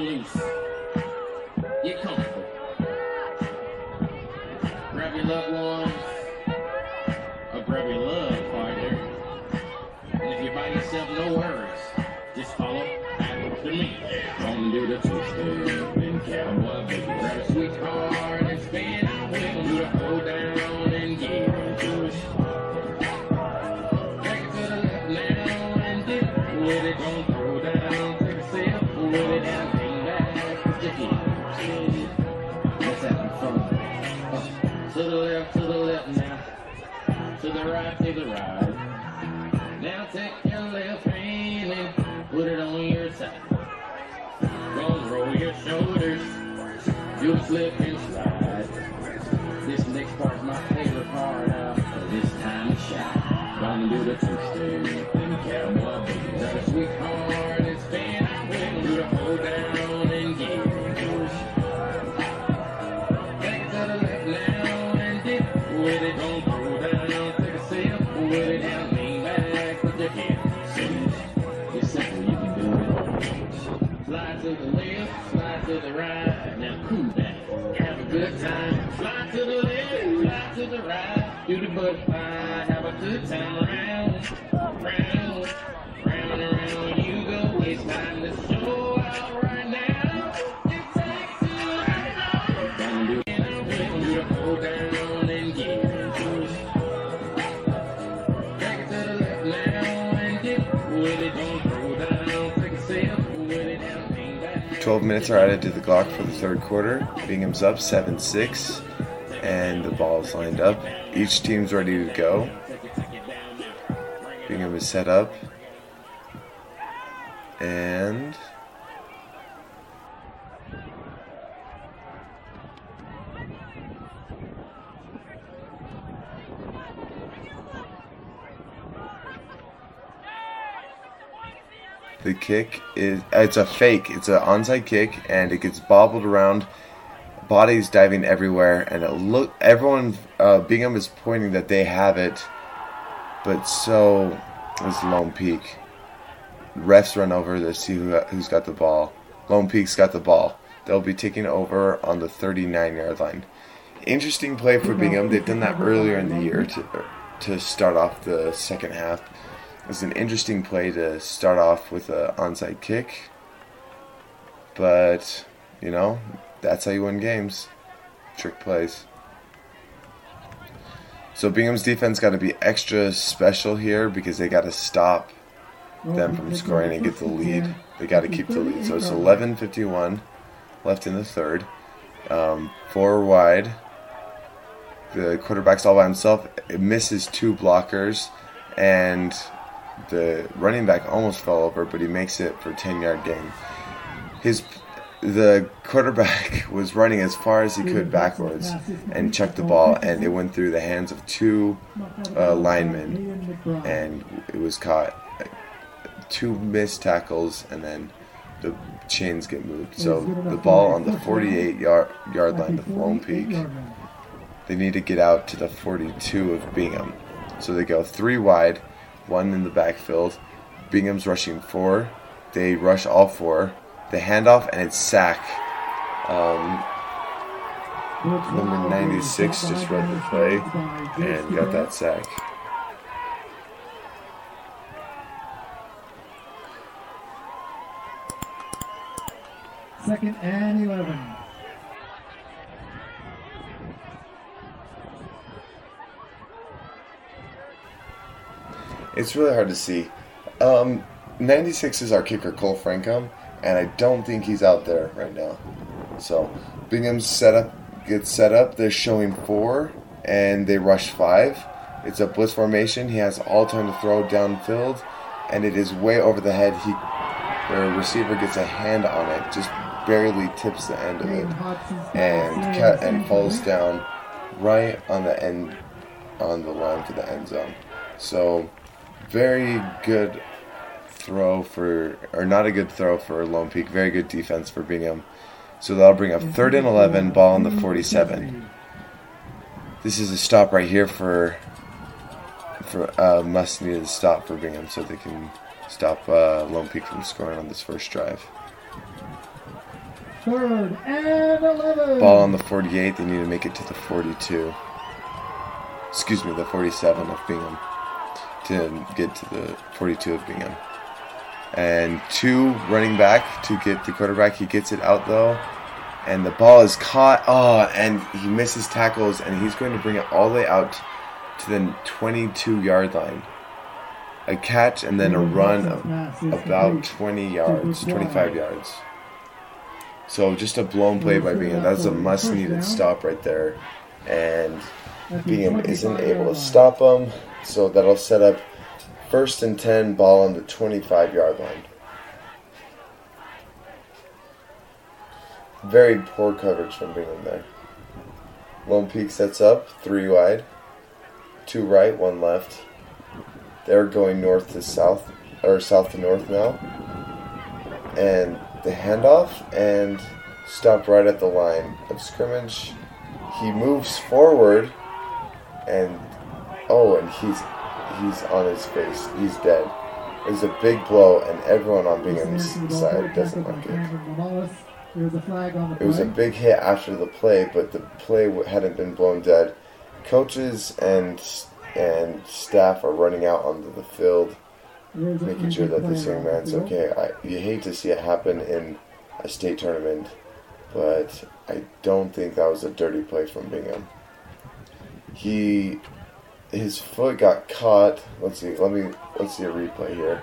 12 minutes are added to the clock for the third quarter. Bingham's up 7 6, and the ball is lined up. Each team's ready to go. Bingham is set up. And. The kick is it's a fake. It's an onside kick and it gets bobbled around. Bodies diving everywhere and it look everyone uh, Bingham is pointing that they have it, but so is Lone Peak. Refs run over to see who, who's got the ball. Lone Peak's got the ball. They'll be taking over on the 39 yard line. Interesting play for Bingham. They've done that earlier in the year to to start off the second half. It's an interesting play to start off with an onside kick. But, you know, that's how you win games. Trick plays. So Bingham's defense got to be extra special here because they got to stop them from scoring and get the lead. They got to keep the lead. So it's 11:51 left in the third. Um, four wide. the quarterback's all by himself. It misses two blockers, and the running back almost fell over, but he makes it for 10 yard gain. His the quarterback [LAUGHS] was running as far as he could backwards and chucked the ball, and it went through the hands of two uh, linemen, and it was caught. Two missed tackles, and then the chains get moved. So the ball on the 48 yard yard line of Lone Peak. They need to get out to the 42 of Bingham. So they go three wide, one in the backfield. Bingham's rushing four. They rush all four. The handoff and it's sack. Um, number 96 just read the play and got that sack. Second and 11. It's really hard to see. Um, 96 is our kicker, Cole Frankham, and I don't think he's out there right now. So Bingham's setup gets set up. They're showing four, and they rush five. It's a blitz formation. He has all time to throw downfield, and it is way over the head. He, the receiver gets a hand on it, just barely tips the end of it, and and falls down right on the end on the line for the end zone. So very good throw for, or not a good throw for Lone Peak. Very good defense for Bingham. So that'll bring up third and 11, ball on the 47. This is a stop right here for, for uh, must need a stop for Bingham so they can stop uh, Lone Peak from scoring on this first drive. Third and 11. Ball on the 48, they need to make it to the 42. Excuse me, the 47 of Bingham to get to the 42 of Bingham. And two running back to get the quarterback. He gets it out though, and the ball is caught. Oh, and he misses tackles, and he's going to bring it all the way out to the 22 yard line. A catch and then a run of about 20 yards, 25 yards. So just a blown play by Bingham. That's a must needed stop right there. And Bingham isn't able to stop him. So that'll set up first and 10 ball on the 25 yard line. Very poor coverage from Bingham there. Lone Peak sets up, three wide, two right, one left. They're going north to south, or south to north now. And the handoff and stopped right at the line of scrimmage. He moves forward and oh, and he's he's on his face. He's dead. It's a big blow, and everyone on Bingham's side doesn't like it. There's a flag on the It was a big hit after the play, but the play hadn't been blown dead. Coaches and and staff are running out onto the field, making sure that this young man's okay. I, you hate to see it happen in a state tournament, but I don't think that was a dirty play from Bingham. He, his foot got caught. Let's see. Let me let's see a replay here.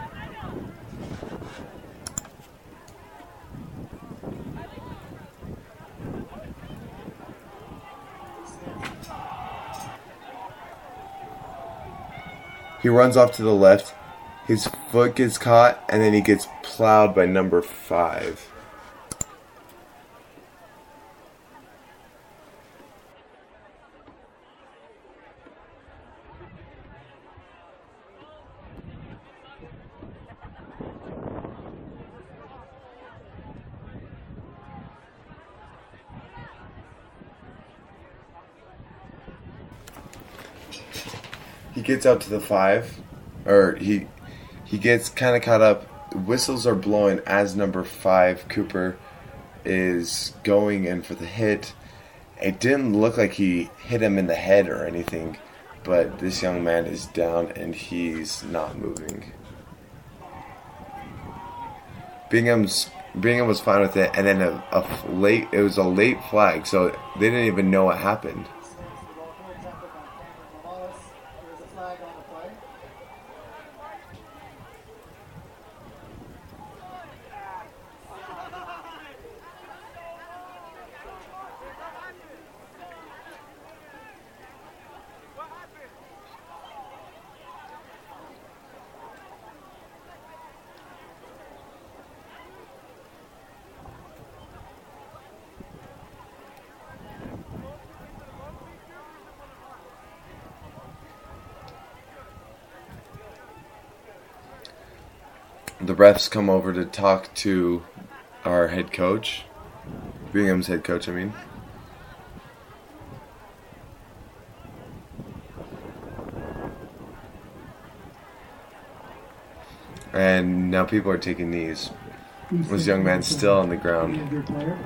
He runs off to the left. His foot gets caught, and then he gets plowed by number five. He gets out to the five, or he he gets kind of caught up. Whistles are blowing as number five Cooper is going in for the hit. It didn't look like he hit him in the head or anything, but this young man is down and he's not moving. Bingham's Bingham was fine with it, and then a, a late it was a late flag, so they didn't even know what happened. The refs come over to talk to our head coach, Bingham's head coach. I mean. And now people are taking knees. This young man still on the ground. injured player.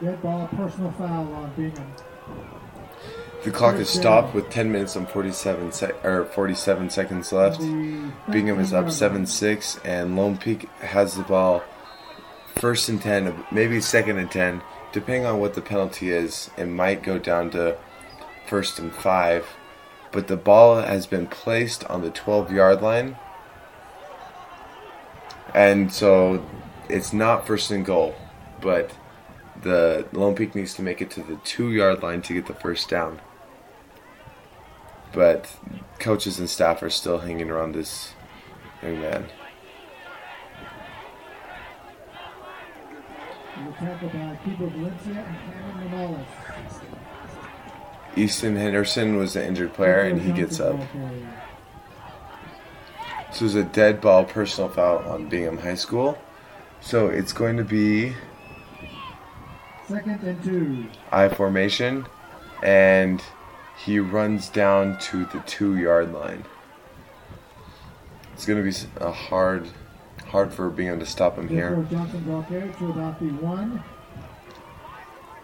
Dead ball, personal foul on Bingham. The clock is stopped with 10 minutes and 47 sec- or 47 seconds left. Bingham is up 7-6 and Lone Peak has the ball first and 10, maybe second and 10, depending on what the penalty is. It might go down to first and 5, but the ball has been placed on the 12-yard line. And so it's not first and goal, but the Lone Peak needs to make it to the 2-yard line to get the first down. But coaches and staff are still hanging around this young man. Easton Henderson was the injured player, and he gets up. So was a dead ball personal foul on Bingham High School. So it's going to be Second and two. I formation, and he runs down to the two yard line. It's going to be a hard, hard for Bingham to stop him here. Johnson brought there to about the one.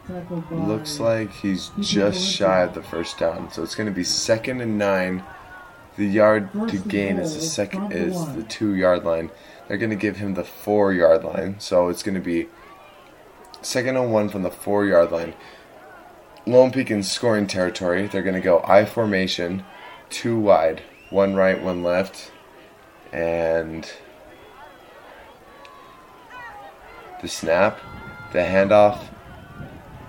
Tackled by Looks like he's just shy of the first down. So it's going to be second and nine. The yard to gain is the second is the two yard line. They're going to give him the four yard line. So it's going to be second and one from the four yard line. Lone Peak in scoring territory. They're going to go I formation, two wide, one right, one left, and the snap, the handoff,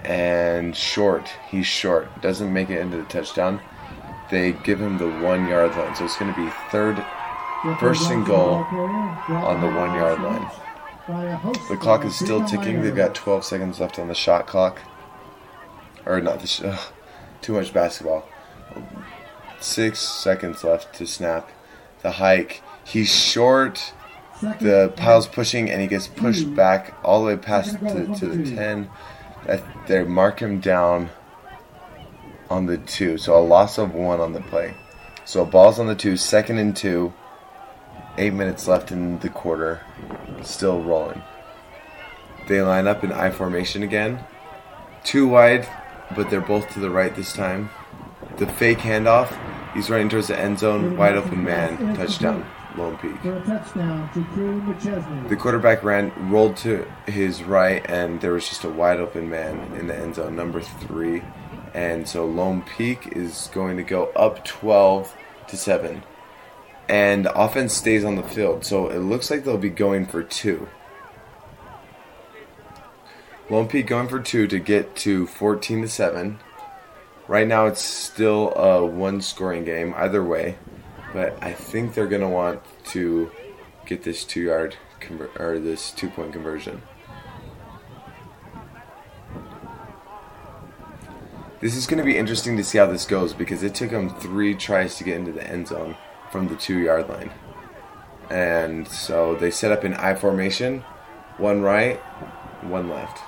and short. He's short. Doesn't make it into the touchdown. They give him the one yard line. So it's going to be third. First and goal ball carrier brought on the one yard line. The clock is still ticking. They've got 12 seconds left on the shot clock. Or not the sh- [LAUGHS] too much basketball. Six seconds left to snap. The hike. He's short. The pile's pushing, and he gets pushed back all the way past to, to the 10. That- They mark him down on the two. So a loss of one on the play. So ball's on the two, second and two. Eight minutes left in the quarter. Still rolling. They line up in I formation again. Two wide, but they're both to the right this time. The fake handoff. He's running towards the end zone. Wide open man. Touchdown. Lone Peak. for a touchdown to Crew McChesney. The quarterback ran, rolled to his right, and there was just a wide open man in the end zone, number three. And so Lone Peak is going to go up 12 to 7. And offense stays on the field, so it looks like they'll be going for two. Lone Peak going for two to get to 14 to 7. Right now it's still a one scoring game, either way. But I think they're going to want to get this two yard conver- or this two point conversion. This is going to be interesting to see how this goes because it took them three tries to get into the end zone from the two yard line. And so they set up an I formation, one right, one left.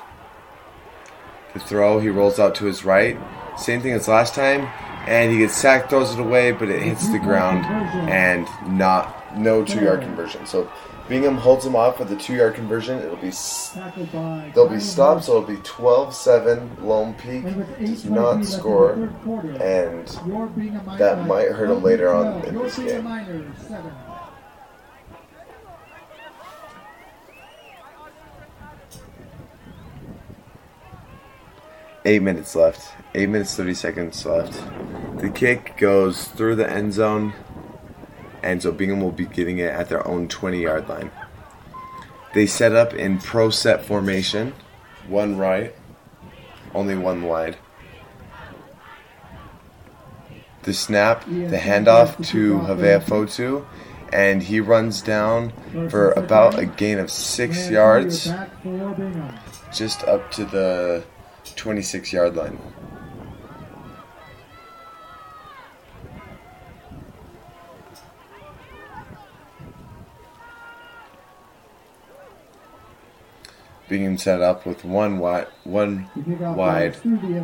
The throw, he rolls out to his right. Same thing as last time. And he gets sacked, throws it away, but it hits the ground and not no two yard conversion. So Bingham holds him off with a two yard conversion. It'll be s- Tackled by they'll be stopped, so it'll be 12-7. Lone Peak does not left in the score, and that might hurt him later on in this game. Eight minutes left. Eight minutes thirty seconds left. The kick goes through the end zone, and so Bingham will be getting it at their own twenty yard line. They set up in pro set formation, one right, only one wide. The snap, the handoff to Havea Fotu, and he runs down for about a gain of six yards, Back for Bingham. just up to the 26 yard line. Being set up with one wide, one wide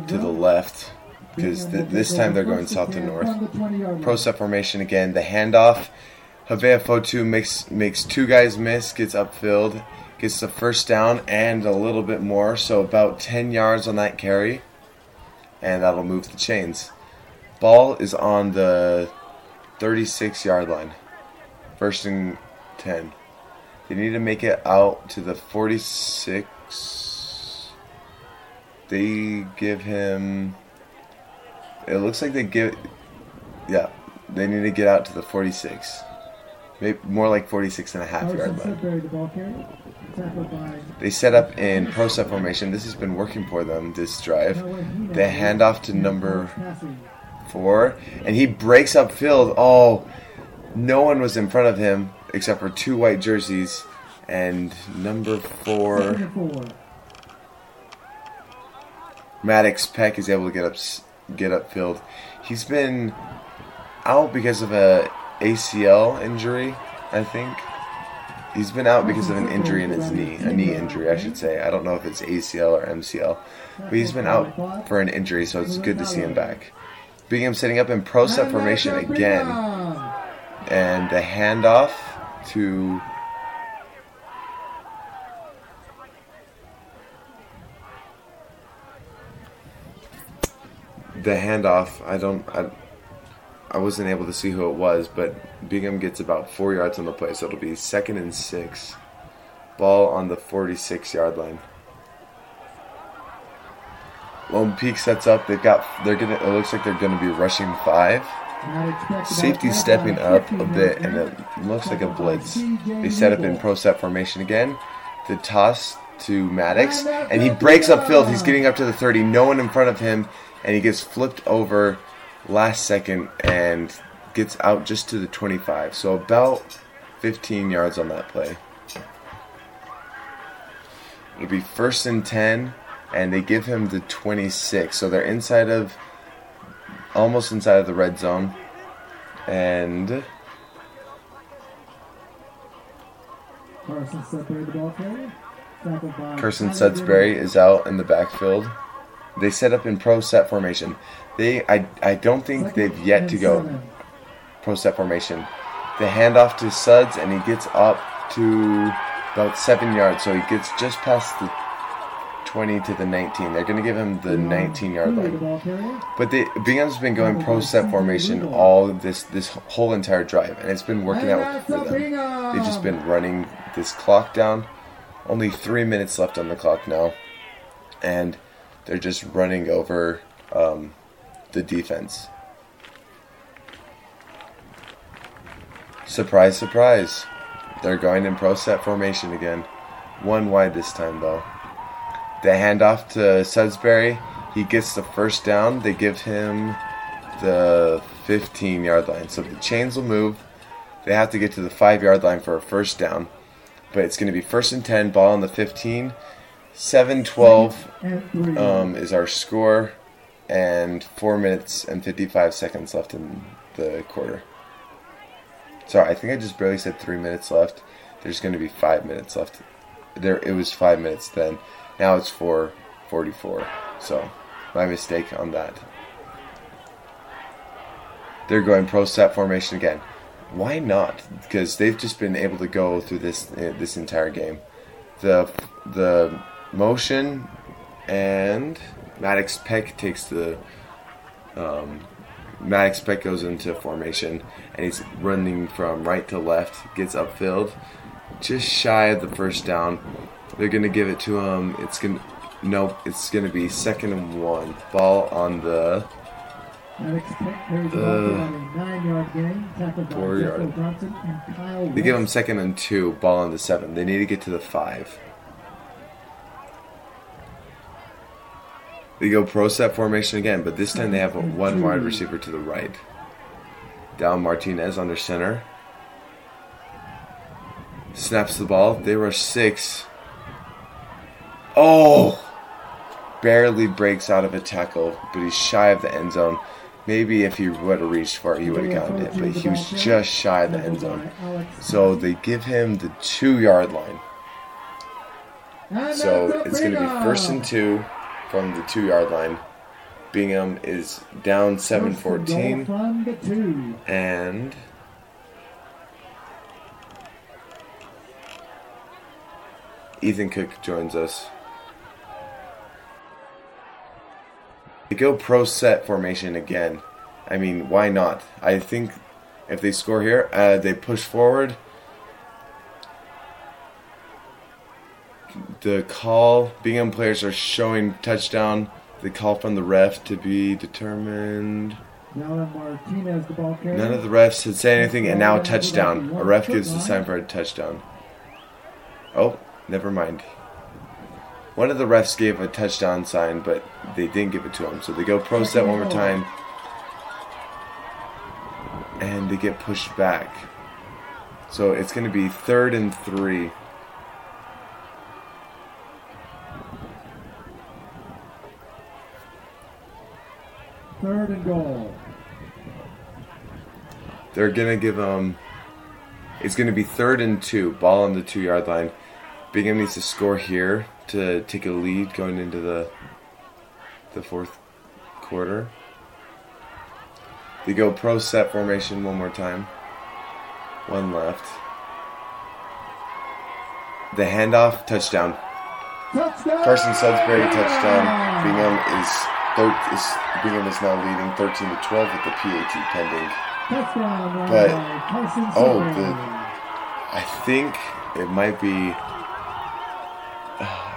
to the left because th- this time they're going south to north. From the 20-yard line. Pro set formation again. The handoff. Havea Fotu makes makes two guys miss, gets upfield, gets the first down and a little bit more, so about ten yards on that carry, and that'll move the chains. Ball is on the thirty-six yard line. First and ten. They need to make it out to the forty-six. They give him. It looks like they give. Yeah, they need to get out to the 46. Maybe more like 46 and a half yard line. Sudbury, the ball carrier. Tackled by They set up in pro set formation. This has been working for them this drive. They hand off to number four, and he breaks up field. Oh, no one was in front of him except for two white jerseys, and number four, Second and four. Maddox Peck, is able to get up get upfield. He's been out because of a ACL injury, I think. He's been out because of an injury in his knee, a knee injury, I should say. I don't know if it's ACL or MCL, but he's been out for an injury, so it's good to see him back. Bingham sitting up in pro set formation again, and the handoff to the handoff. I don't. I, I wasn't able to see who it was, but Bingham gets about four yards on the play, so it'll be second and six. Ball on the 46 yard line. Lone Peak sets up. They've got. They're gonna. It looks like they're gonna be rushing five. Safety stepping up a bit, and it looks like a blitz. They set up in pro set formation again. The toss to Maddox, and he breaks up field. He's getting up to the 30. No one in front of him, and he gets flipped over last second and gets out just to the 25. So about 15 yards on that play. It'll be first and 10, and they give him the 26. So they're inside of, almost inside of the red zone. And Carson Sudbury, the ball carrier. Carson Tyler Sudsbury is out in the backfield. They set up in pro set formation. They, I, I don't think Second they've yet to go seven. pro set formation. They hand off to Suds, and he gets up to about seven yards, so he gets just past the 20 to the 19. They're going to give him the 19 yard line. But the Bingham's been going pro set formation all this this whole entire drive, and it's been working out for them. They've just been running this clock down. Only three minutes left on the clock now, and they're just running over um, the defense. Surprise, surprise. They're going in pro set formation again. One wide this time, though. The handoff to Sudsbury. He gets the first down. They give him the 15 yard line. So the chains will move. They have to get to the 5 yard line for a first down. But it's going to be first and 10, ball on the 15. 7 12 um, is our score. And 4 minutes and 55 seconds left in the quarter. Sorry, I think I just barely said 3 minutes left. There's going to be 5 minutes left. There, It was 5 minutes then. Now it's 4:44. So, my mistake on that. They're going pro set formation again. Why not? Because they've just been able to go through this uh, this entire game. The the motion and Maddox Peck takes the um, Maddox Peck goes into formation and he's running from right to left, gets upfield, just shy of the first down. They're gonna give it to him. It's gonna nope. It's gonna be second and one. Ball on the Alex Peck carries the ball Uh, for a nine-yard gain. Tackled by four yard. Johnson and Kyle They give him second and two. Ball on the seven. They need to get to the five. They go pro set formation again, but this time they have a one wide receiver to the right. Dallin Martinez under center. snaps the ball. They rush six. Oh! Barely breaks out of a tackle, but he's shy of the end zone. Maybe if he would have reached for it, he would have gotten it, but he was just shy of the end zone. So they give him the two yard line. So it's going to be first and two from the two yard line. Bingham is down 7 First and goal 14. From the two. And Ethan Cook joins us. They go pro set formation again. I mean, why not? I think if they score here, uh, they push forward. The call, Bingham players are showing touchdown. The call from the ref to be determined. Martinez, the ball carrier. None of the refs had said anything, and now a touchdown. A ref gives the sign for a touchdown. Oh, never mind. One of the refs gave a touchdown sign, but they didn't give it to him. So they go pro set one more time, and they get pushed back. So it's going to be third and three. Third and goal. They're gonna give um. It's gonna be third and two, ball on the two yard line. Bingham needs to score here to take a lead going into the the fourth quarter. They go pro set formation one more time. One left. The handoff touchdown. Touchdown! Carson Sudbury touchdown. Bingham is thir- is Bingham is now leading 13 to 12 with the PAT pending. Touchdown But- oh, the- I think it might be.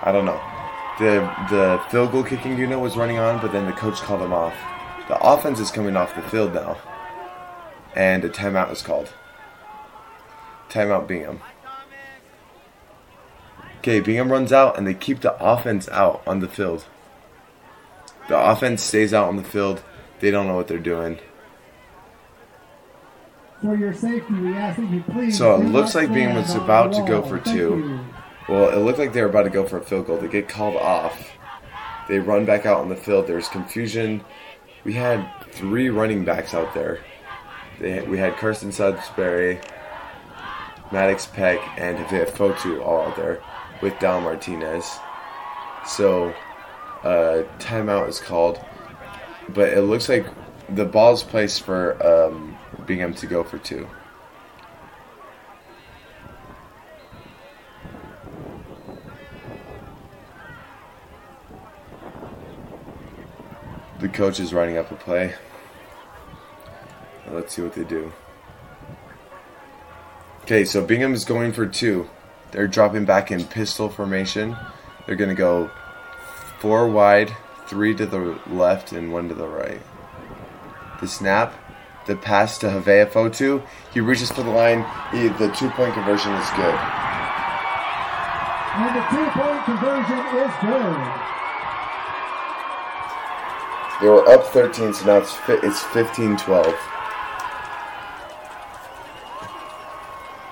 I don't know. The the field goal kicking unit was running on, but then the coach called them off. The offense is coming off the field now, and a timeout is called. Timeout Bingham. Okay, Bingham runs out, and they keep the offense out on the field. The offense stays out on the field. They don't know what they're doing. For your safety, we ask that you please. So it looks like Bingham was about to go for two. Well, it looked like they were about to go for a field goal. They get called off. They run back out on the field. There's confusion. We had three running backs out there. They, we had Carson Sudbury, Maddox Peck, and Havea Fotu all out there with Dal Martinez. So, uh, timeout is called. But it looks like the ball's placed for um, Bingham to go for two. The coach is writing up a play. Let's see what they do. Okay, so Bingham is going for two. They're dropping back in pistol formation. They're going to go four wide, three to the left, and one to the right. The snap, the pass to Havea Fotu. He reaches for the line. He, the two point conversion is good. And the two-point conversion is good. They were up 13, so now it's fi- it's 15 12.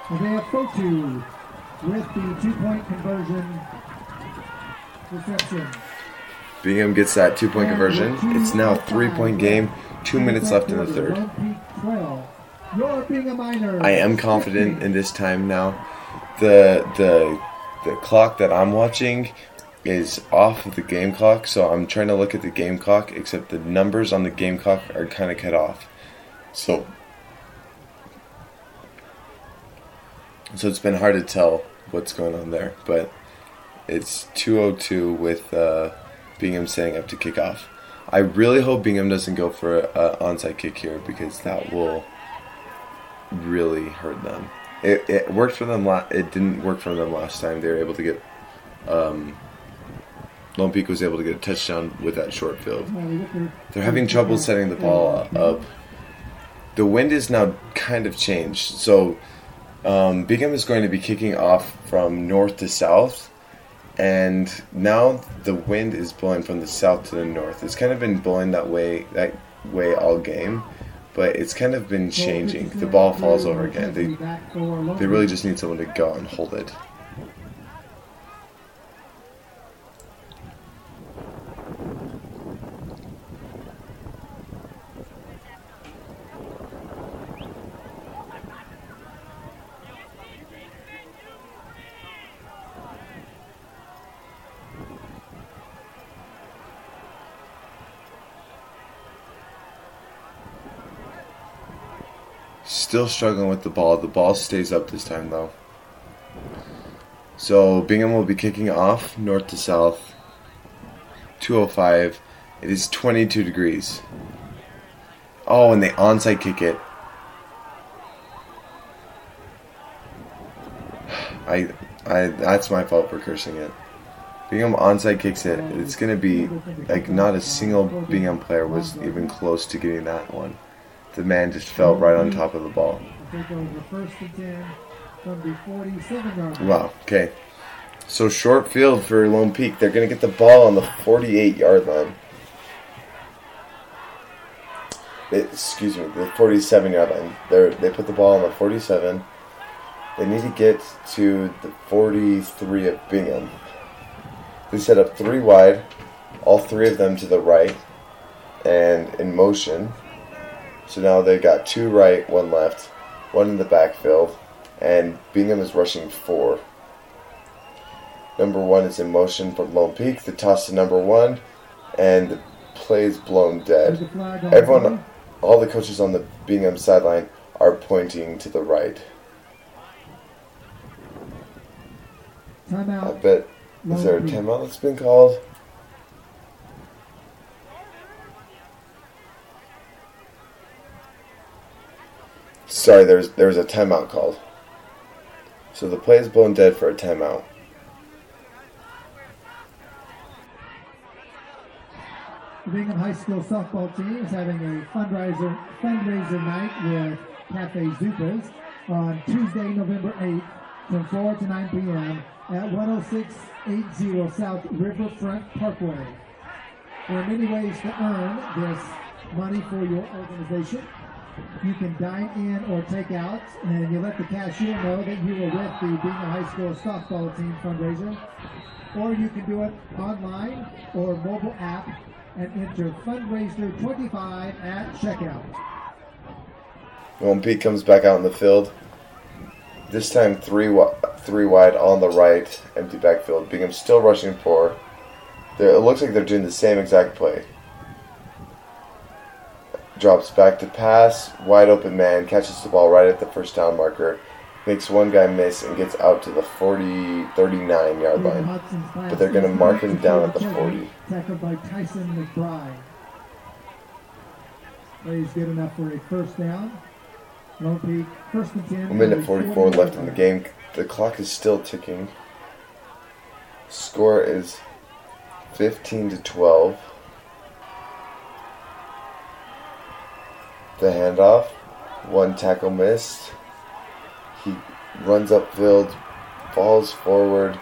And they have Fotu with the two-point conversion reception. Bingham gets that two point conversion. It's now a three point game, two minutes left in the third. You're being a minor. I am confident in this time now. The the the clock that I'm watching is off of the game clock, so I'm trying to look at the game clock, except the numbers on the game clock are kind of cut off. So so it's been hard to tell what's going on there, but it's 202 with uh, Bingham setting up to kick off. I really hope Bingham doesn't go for an onside kick here because that will really hurt them. It, it worked for them. La- it didn't work for them last time. They were able to get. Um, Lone Peak was able to get a touchdown with that short field. They're having trouble setting the ball up. The wind is now kind of changed. So um, Bingham is going to be kicking off from north to south. And now the wind is blowing from the south to the north. It's kind of been blowing that way that way all game. but it's kind of been changing. The ball falls over again. They they really just need someone to go and hold it. Still struggling with the ball. The ball stays up this time though. So Bingham will be kicking off north to south. 205. It is 22 degrees. Oh, and they onside kick it. I, I, that's my fault for cursing it. Bingham onside kicks it. It's gonna be like not a single Bingham player was even close to getting that one. The man just fell right on top of the ball. Wow. Okay. So short field for Lone Peak. They're gonna get the ball on the 48 yard line. It, excuse me, the 47 yard line. They they put the ball on the 47. They need to get to the 43 of Bingham. They set up three wide, all three of them to the right, and in motion. So now they've got two right, one left, one in the backfield, and Bingham is rushing four. Number one is in motion from Lone Peak. The toss to number one, and the play is blown dead. Everyone, all the coaches on the Bingham sideline are pointing to the right. I bet. Is there a timeout that's been called? Sorry, there's there was a timeout called. So the play is blown dead for a timeout. The Bingham High School softball team is having a fundraiser fundraiser night with Cafe Zupas on Tuesday, November 8th from 4 to 9 p.m. at 10680 South Riverfront Parkway. There are many ways to earn this money for your organization. You can dine in or take out, and you let the cashier know that you were with the Bingham High School softball team fundraiser. Or you can do it online or mobile app and enter fundraiser 25 at checkout. Lone Peak comes back out in the field. This time three three wide on the right, empty backfield. Bingham still rushing. They're, it looks like they're doing the same exact play. Drops back to pass, wide open man catches the ball right at the first down marker, makes one guy miss and gets out to the 40 39 yard line. But they're gonna mark him down at the 40. Tackled by Tyson McBride. Plays good enough for a first down. Lone first and 10. A minute 44 left in the game. The clock is still ticking. Score is 15 to 12. The handoff. One tackle missed. He runs upfield, falls forward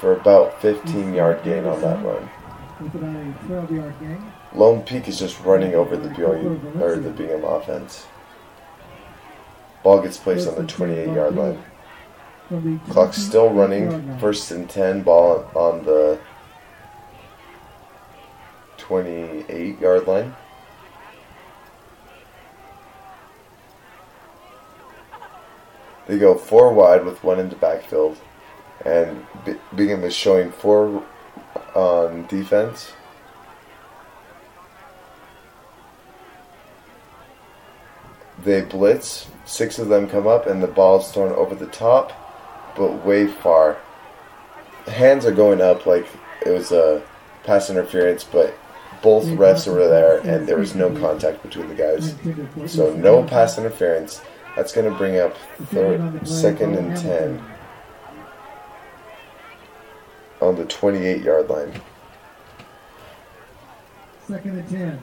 for about 15 yard gain on that run. With about a 12 yard gain. Lone Peak is just running over the BYU or the Bingham offense. Ball gets placed on the 28 yard line. Clock's still running. First and 10, ball on the 28 yard line. They go four wide with one in the backfield, and B- Bingham is showing four on defense. They blitz, six of them come up, and the ball is thrown over the top, but way far. Hands are going up like it was a pass interference, but both refs were there, and there was no contact between the guys. So no pass interference. That's going to bring up third, second and ten on the 28 yard line. Second and 10.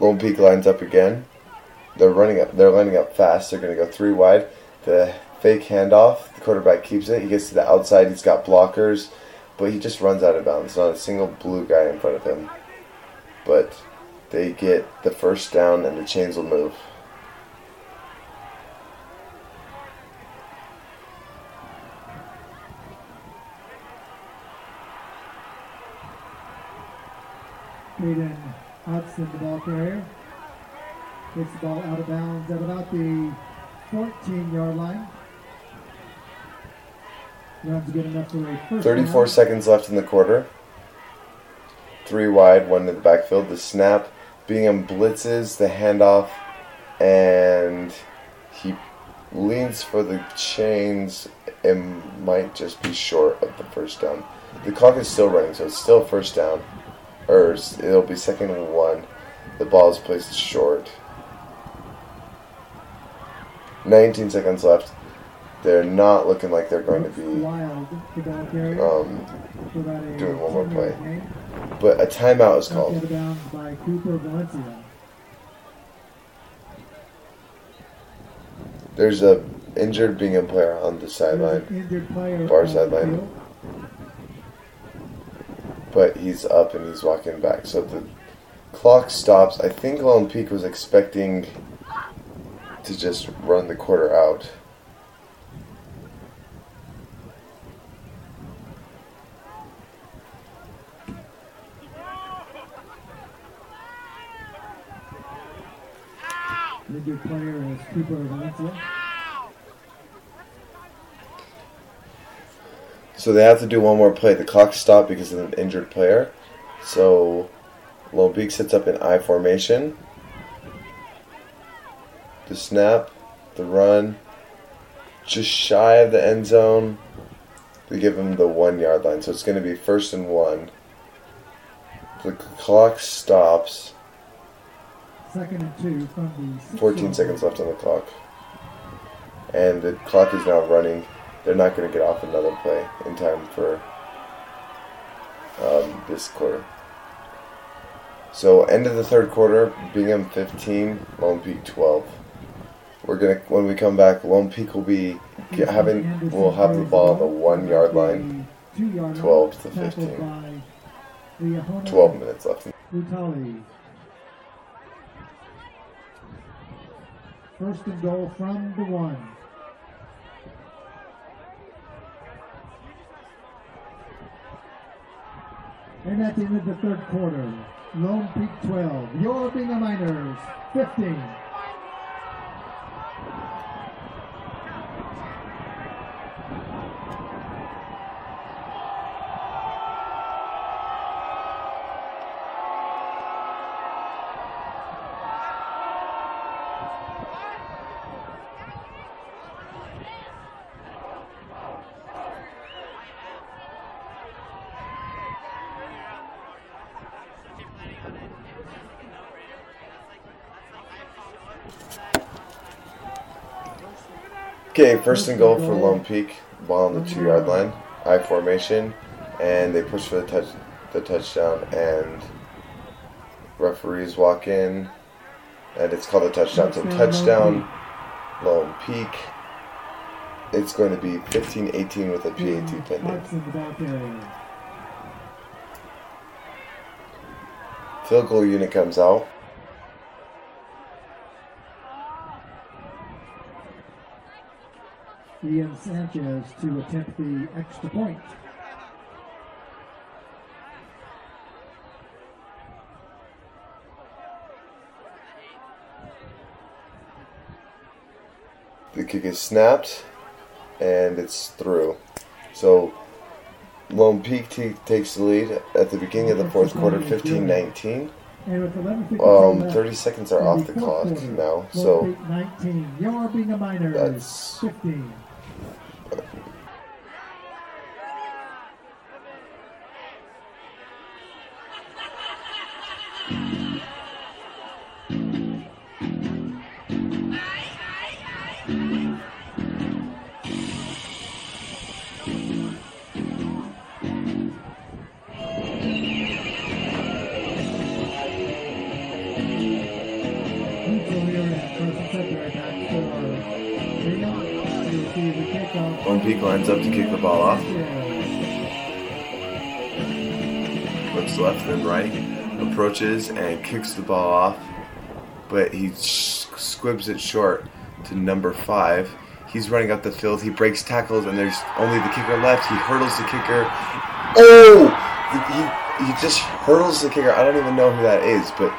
Lone Peak lines up again. They're running up. They're lining up fast. They're going to go three wide. The fake handoff. The quarterback keeps it. He gets to the outside. He's got blockers, but he just runs out of bounds. Not a single blue guy in front of him. But they get the first down and the chains will move. Caden Hudson, the ball carrier. Takes the ball out of bounds at about the 14 yard line. Runs good enough for a first 34 down. seconds left in the quarter. Three wide, one in the backfield. The snap. Bingham blitzes the handoff, and he leans for the chains and might just be short of the first down. The clock is still running, so it's still first down. Or it'll be second and one. The ball is placed short. 19 seconds left. They're not looking like they're going to be Wild, the ball carrier. um, doing one more play. but a timeout is called. out of bounds by Cooper Valencia. There's a injured Bingham player on the sideline, Far sideline. but he's up and he's walking back. So the clock stops. I think Lone Peak was expecting to just run the quarter out. Player is Cooper Valencia. So they have to do one more play. The clock stopped because of an injured player. So Lone Peak sets up in I formation. The snap, the run, just shy of the end zone. They give him the one yard line, so it's going to be first and one. The clock stops. Second and two from the 14 seconds left on the clock. And the clock is now running. They're not going to get off another play in time for um, this quarter. So end of the third quarter, Bingham 15, Lone Peak 12. We're gonna when we come back, Lone Peak will be having we'll have the ball on the one yard line. 12 to tackled 15. 12 minutes left. First and goal from the one. And at the end of the third quarter, Lone Peak 12, your Bingham Miners 15. Okay, first and goal for Lone Peak. Ball on the two yard line. I formation, and they push for the touch, the touchdown, and referees walk in, and it's called a touchdown. So touchdown, Lone Peak. It's going to be 15-18 with a PAT pending. Field goal unit comes out. Ian Sanchez to attempt the extra point. The kick is snapped, and it's through. So Lone Peak t- takes the lead at the beginning of the fourth quarter, 15-19. And with 11 Um, 30 seconds are off the clock now, so 19. Your being a minor. That's- 15. Approaches and kicks the ball off, but he squibs it short to number five. He's running up the field. He breaks tackles, and there's only the kicker left. He hurdles the kicker. Oh! He, he just hurdles the kicker. I don't even know who that is, but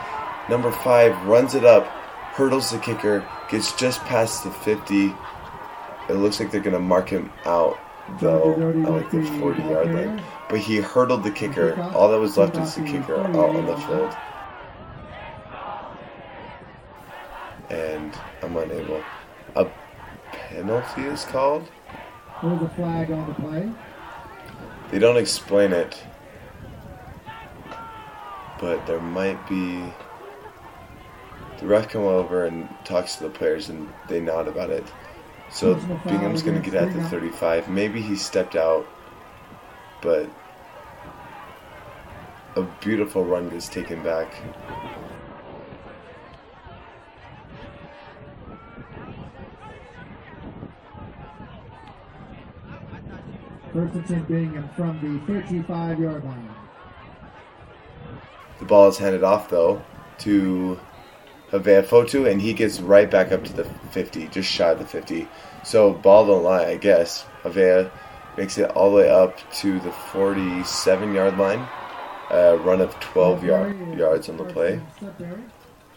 number five runs it up, hurdles the kicker, gets just past the 50. It looks like they're going to mark him out, though, at like the 40 yard line. But he hurdled the kicker. All that was left is the kicker out on the field. And I'm unable. A penalty is called? There's a flag on the play. They don't explain it. But there might be. The ref come over and talks to the players and they nod about it. So Bingham's going to get at the 35. Maybe he stepped out, but a beautiful run gets taken back. First and 10 Bingham from the 35 yard line. The ball is handed off though to Havea Fotu, and he gets right back up to the 50, just shy of the 50. So ball don't lie, I guess. Havea makes it all the way up to the 47 yard line. Uh, run of 12 yard, yards on the play.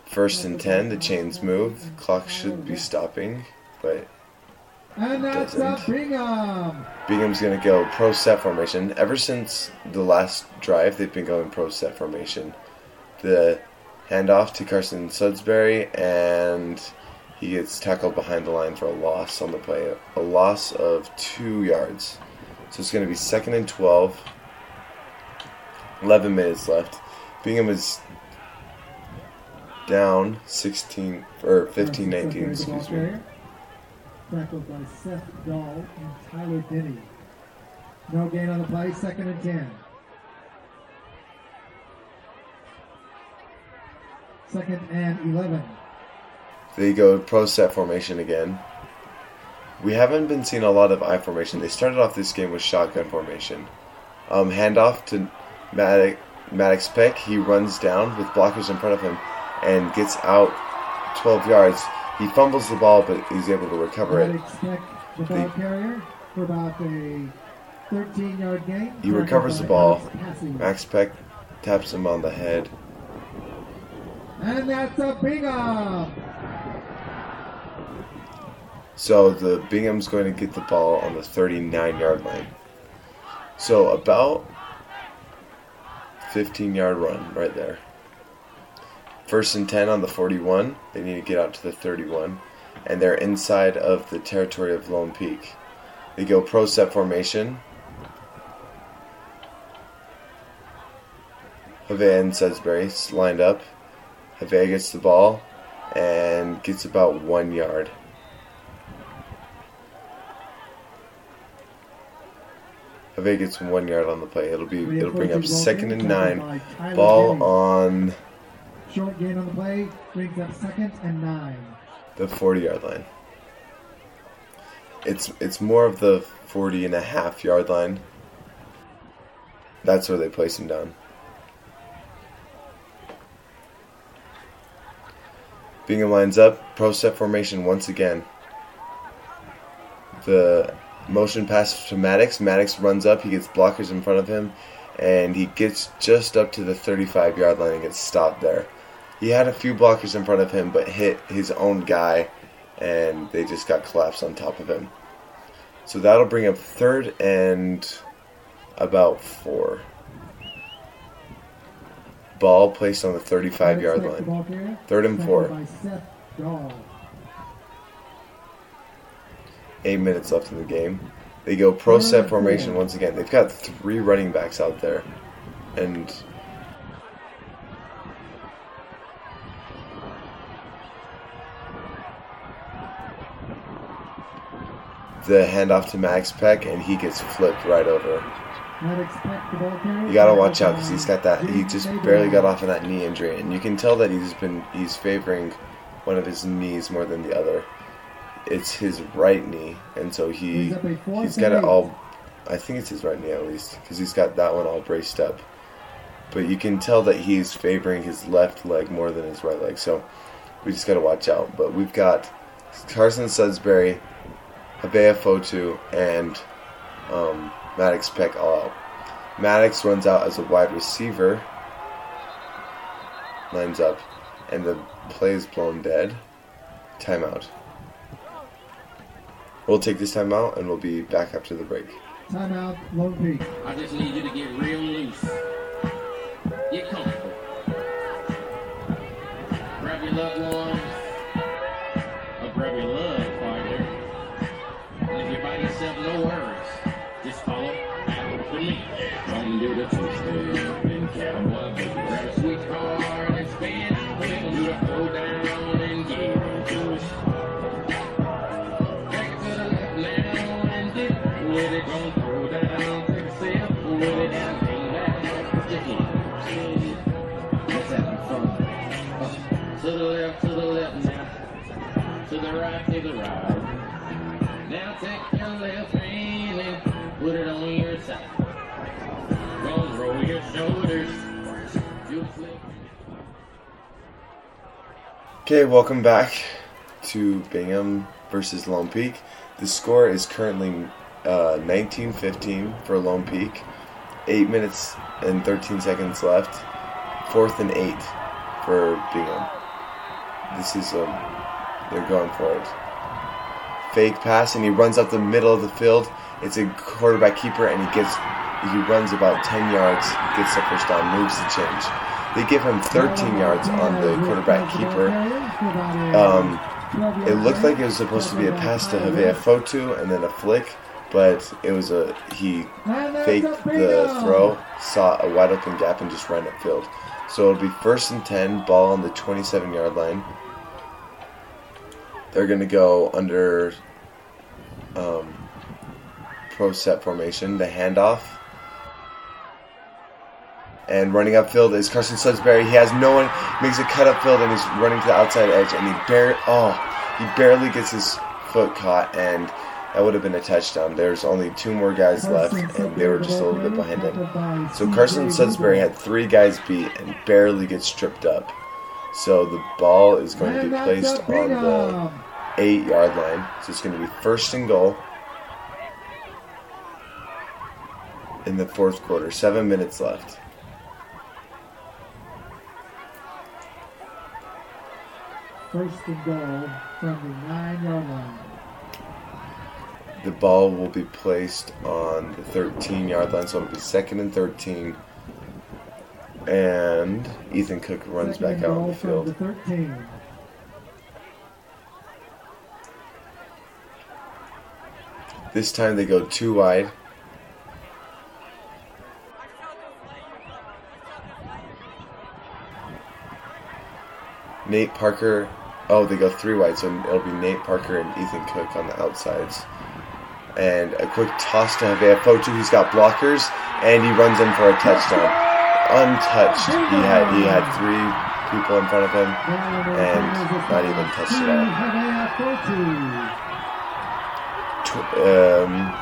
First and 10, the chains move. Clock should be stopping, but And that's Doesn't. Bingham. Bingham's going to go pro set formation. Ever since the last drive, they've been going pro set formation. The handoff to Carson Sudsbury, and he gets tackled behind the line for a loss on the play. A loss of two yards. So it's going to be second and 12. 11 minutes left. Bingham is down 16 or 15 19, excuse me. Tackled by Seth Dahl and Tyler Denny. No gain on the play, second and 10. Second and 11. They go pro set formation again. We haven't been seeing a lot of I formation. They started off this game with shotgun formation. Um, handoff to Maddox, Maddox Peck. He runs down with blockers in front of him and gets out 12 yards. He fumbles the ball, but he's able to recover it. the ball carrier for about a 13 yard gain. He recovers the ball. Max Peck taps him on the head. And that's a Bingham. So the Bingham's going to get the ball on the 39 yard line. So about 15 yard run right there. First and 10 on the 41. They need to get out to the 31. And they're inside of the territory of Lone Peak. They go pro set formation. Havea and Sudbury lined up. Havea gets the ball and gets about one yard. Havea gets one yard on the play. It'll be it'll bring up second and nine. Ball on Short gain on the play brings up second and nine. the 40 yard line. It's it's more of the 40 and a half yard line. That's where they place him down. Bingham lines up, pro set formation once again. The motion pass to Maddox. Maddox runs up, he gets blockers in front of him, and he gets just up to the 35 yard line and gets stopped there. He had a few blockers in front of him, but hit his own guy, and they just got collapsed on top of him. So that'll bring up third and about four. Ball placed on the 35 yard Maddox takes the line. Third and four. By Seth Dahl. Eight minutes left in the game. They go pro set mm, formation once again. They've got three running backs out there. And the handoff to Max Peck, and he gets flipped right over. Maddox Peck, the ball carrier. You gotta watch out because he's got that. He just barely got off of that knee injury, and you can tell that he's been he's favoring one of his knees more than the other. It's his right knee, and so he He's up a fourth he's got it all. I think it's his right knee at least because he's got that one all braced up. but you can tell that he's favoring his left leg more than his right leg. So we just got to watch out. But we've got Carson Sudbury, Havea Fotu, and um, Maddox Peck all out. Maddox runs out as a wide receiver, lines up, and the play is blown dead. Timeout. We'll take this time out and we'll be back after the break. Timeout, Lone Peak. I just need you to get real loose. Get comfortable. Okay, welcome back to Bingham versus Lone Peak. The score is currently uh, 19-15 for Lone Peak. Eight minutes and 13 seconds left. Fourth and eight for Bingham. This is um, they're going for it. Fake pass and he runs up the middle of the field. It's a quarterback keeper and he gets he runs about 10 yards, gets the first down, moves the change. They give him 13 yards on the quarterback keeper. Um, it looked like it was supposed to be a pass to Havea Fotu and then a flick, but it was a he faked the throw, saw a wide open gap, and just ran upfield. So it'll be first and 10, ball on the 27 yard line. They're going to go under um, pro set formation, the handoff. And running upfield is Carson Sudbury. He has no one, makes a cut upfield, and he's running to the outside edge, and he barely, oh, he barely gets his foot caught, and that would have been a touchdown. There's only two more guys left, and they were just a little bit behind him. So Carson Sudbury had three guys beat and barely gets stripped up. So the ball is going to be placed on the eight yard line. So it's going to be first and goal in the fourth quarter. Seven minutes left. First and goal from the nine yard line. The ball will be placed on the 13 yard line, so it'll be second and 13. And Ethan Cook runs Second back out on the field. The 13. This time they go two wide. Nate Parker. Oh, they go three wide, so it'll be Nate Parker and Ethan Cook on the outsides. And a quick toss to Havea Fotu. He's got blockers, and he runs in for a touchdown. Untouched. He had he had three people in front of him, and not even touched it out. Tw- um,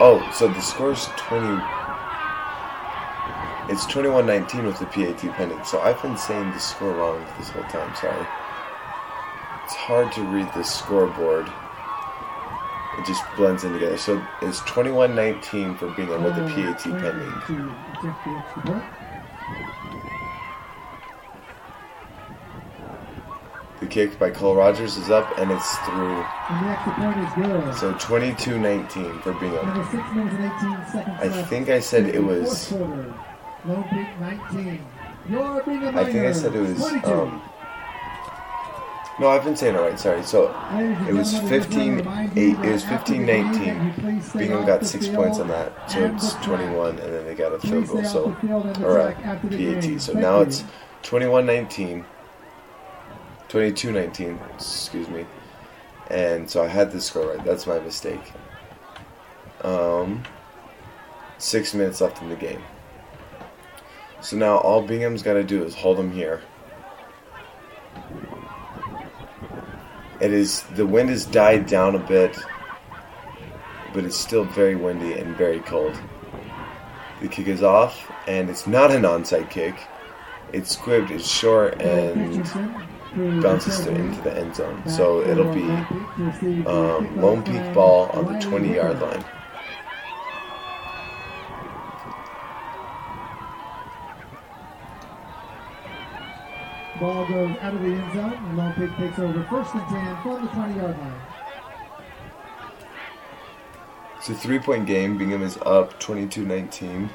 oh, so the score's 20. It's 21 19 with the PAT pending. So I've been saying the score wrong this whole time, sorry. It's hard to read the scoreboard. It just blends in together. So it's 21 19 for Bingham with the PAT pending. The kick by Cole Rogers is up and it's through. And the extra point is good. So 22 19 for Bingham. Number six minutes and 18 seconds I think I said it was. fourth quarter. 19. I think I said it was. Um, no, I've been saying it right. Sorry. So it was gentlemen, 15. Eight. It was that 15 the game, 19. that you please stay Bingham got six points on that, so it's 21, and then they got a field goal. So the field and the or a track after the game. PAT. So now it's 21 19. 22 19. Excuse me. And so I had the score right. That's my mistake. Um, six minutes left in the game. So now all Bingham's got to do is hold him here. It is the wind has died down a bit, but it's still very windy and very cold. The kick is off, and it's not an onside kick. It's squibbed, it's short, and bounces to, into the end zone. So it'll be um, Lone Peak ball on the 20 yard line. Ball goes out of the end zone, and Lone Peak takes over first and 10 from the 20 yard line. It's a three point game. Bingham is up 22 19.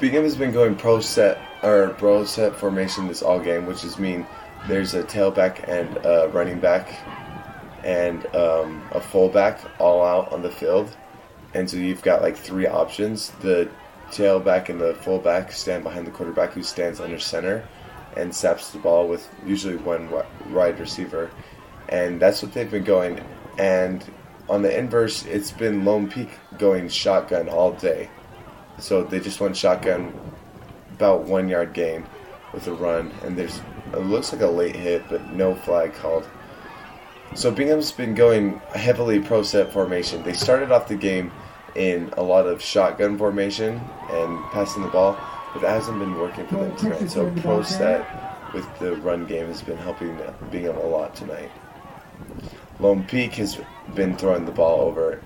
Bingham has been going pro set or pro set formation this all game, which is mean there's a tailback and a running back and um, a fullback all out on the field, and so you've got like three options. The tailback and the fullback stand behind the quarterback, who stands under center and saps the ball with usually one wide receiver, and that's what they've been going. And on the inverse, it's been Lone Peak going shotgun all day. So they just went shotgun, about one yard gain with a run, and there's it looks like a late hit, but no flag called. So Bingham's been going heavily pro set formation. They started off the game in a lot of shotgun formation and passing the ball, but that hasn't been working for them tonight. So pro set with the run game has been helping Bingham a lot tonight. Lone Peak has been throwing the ball over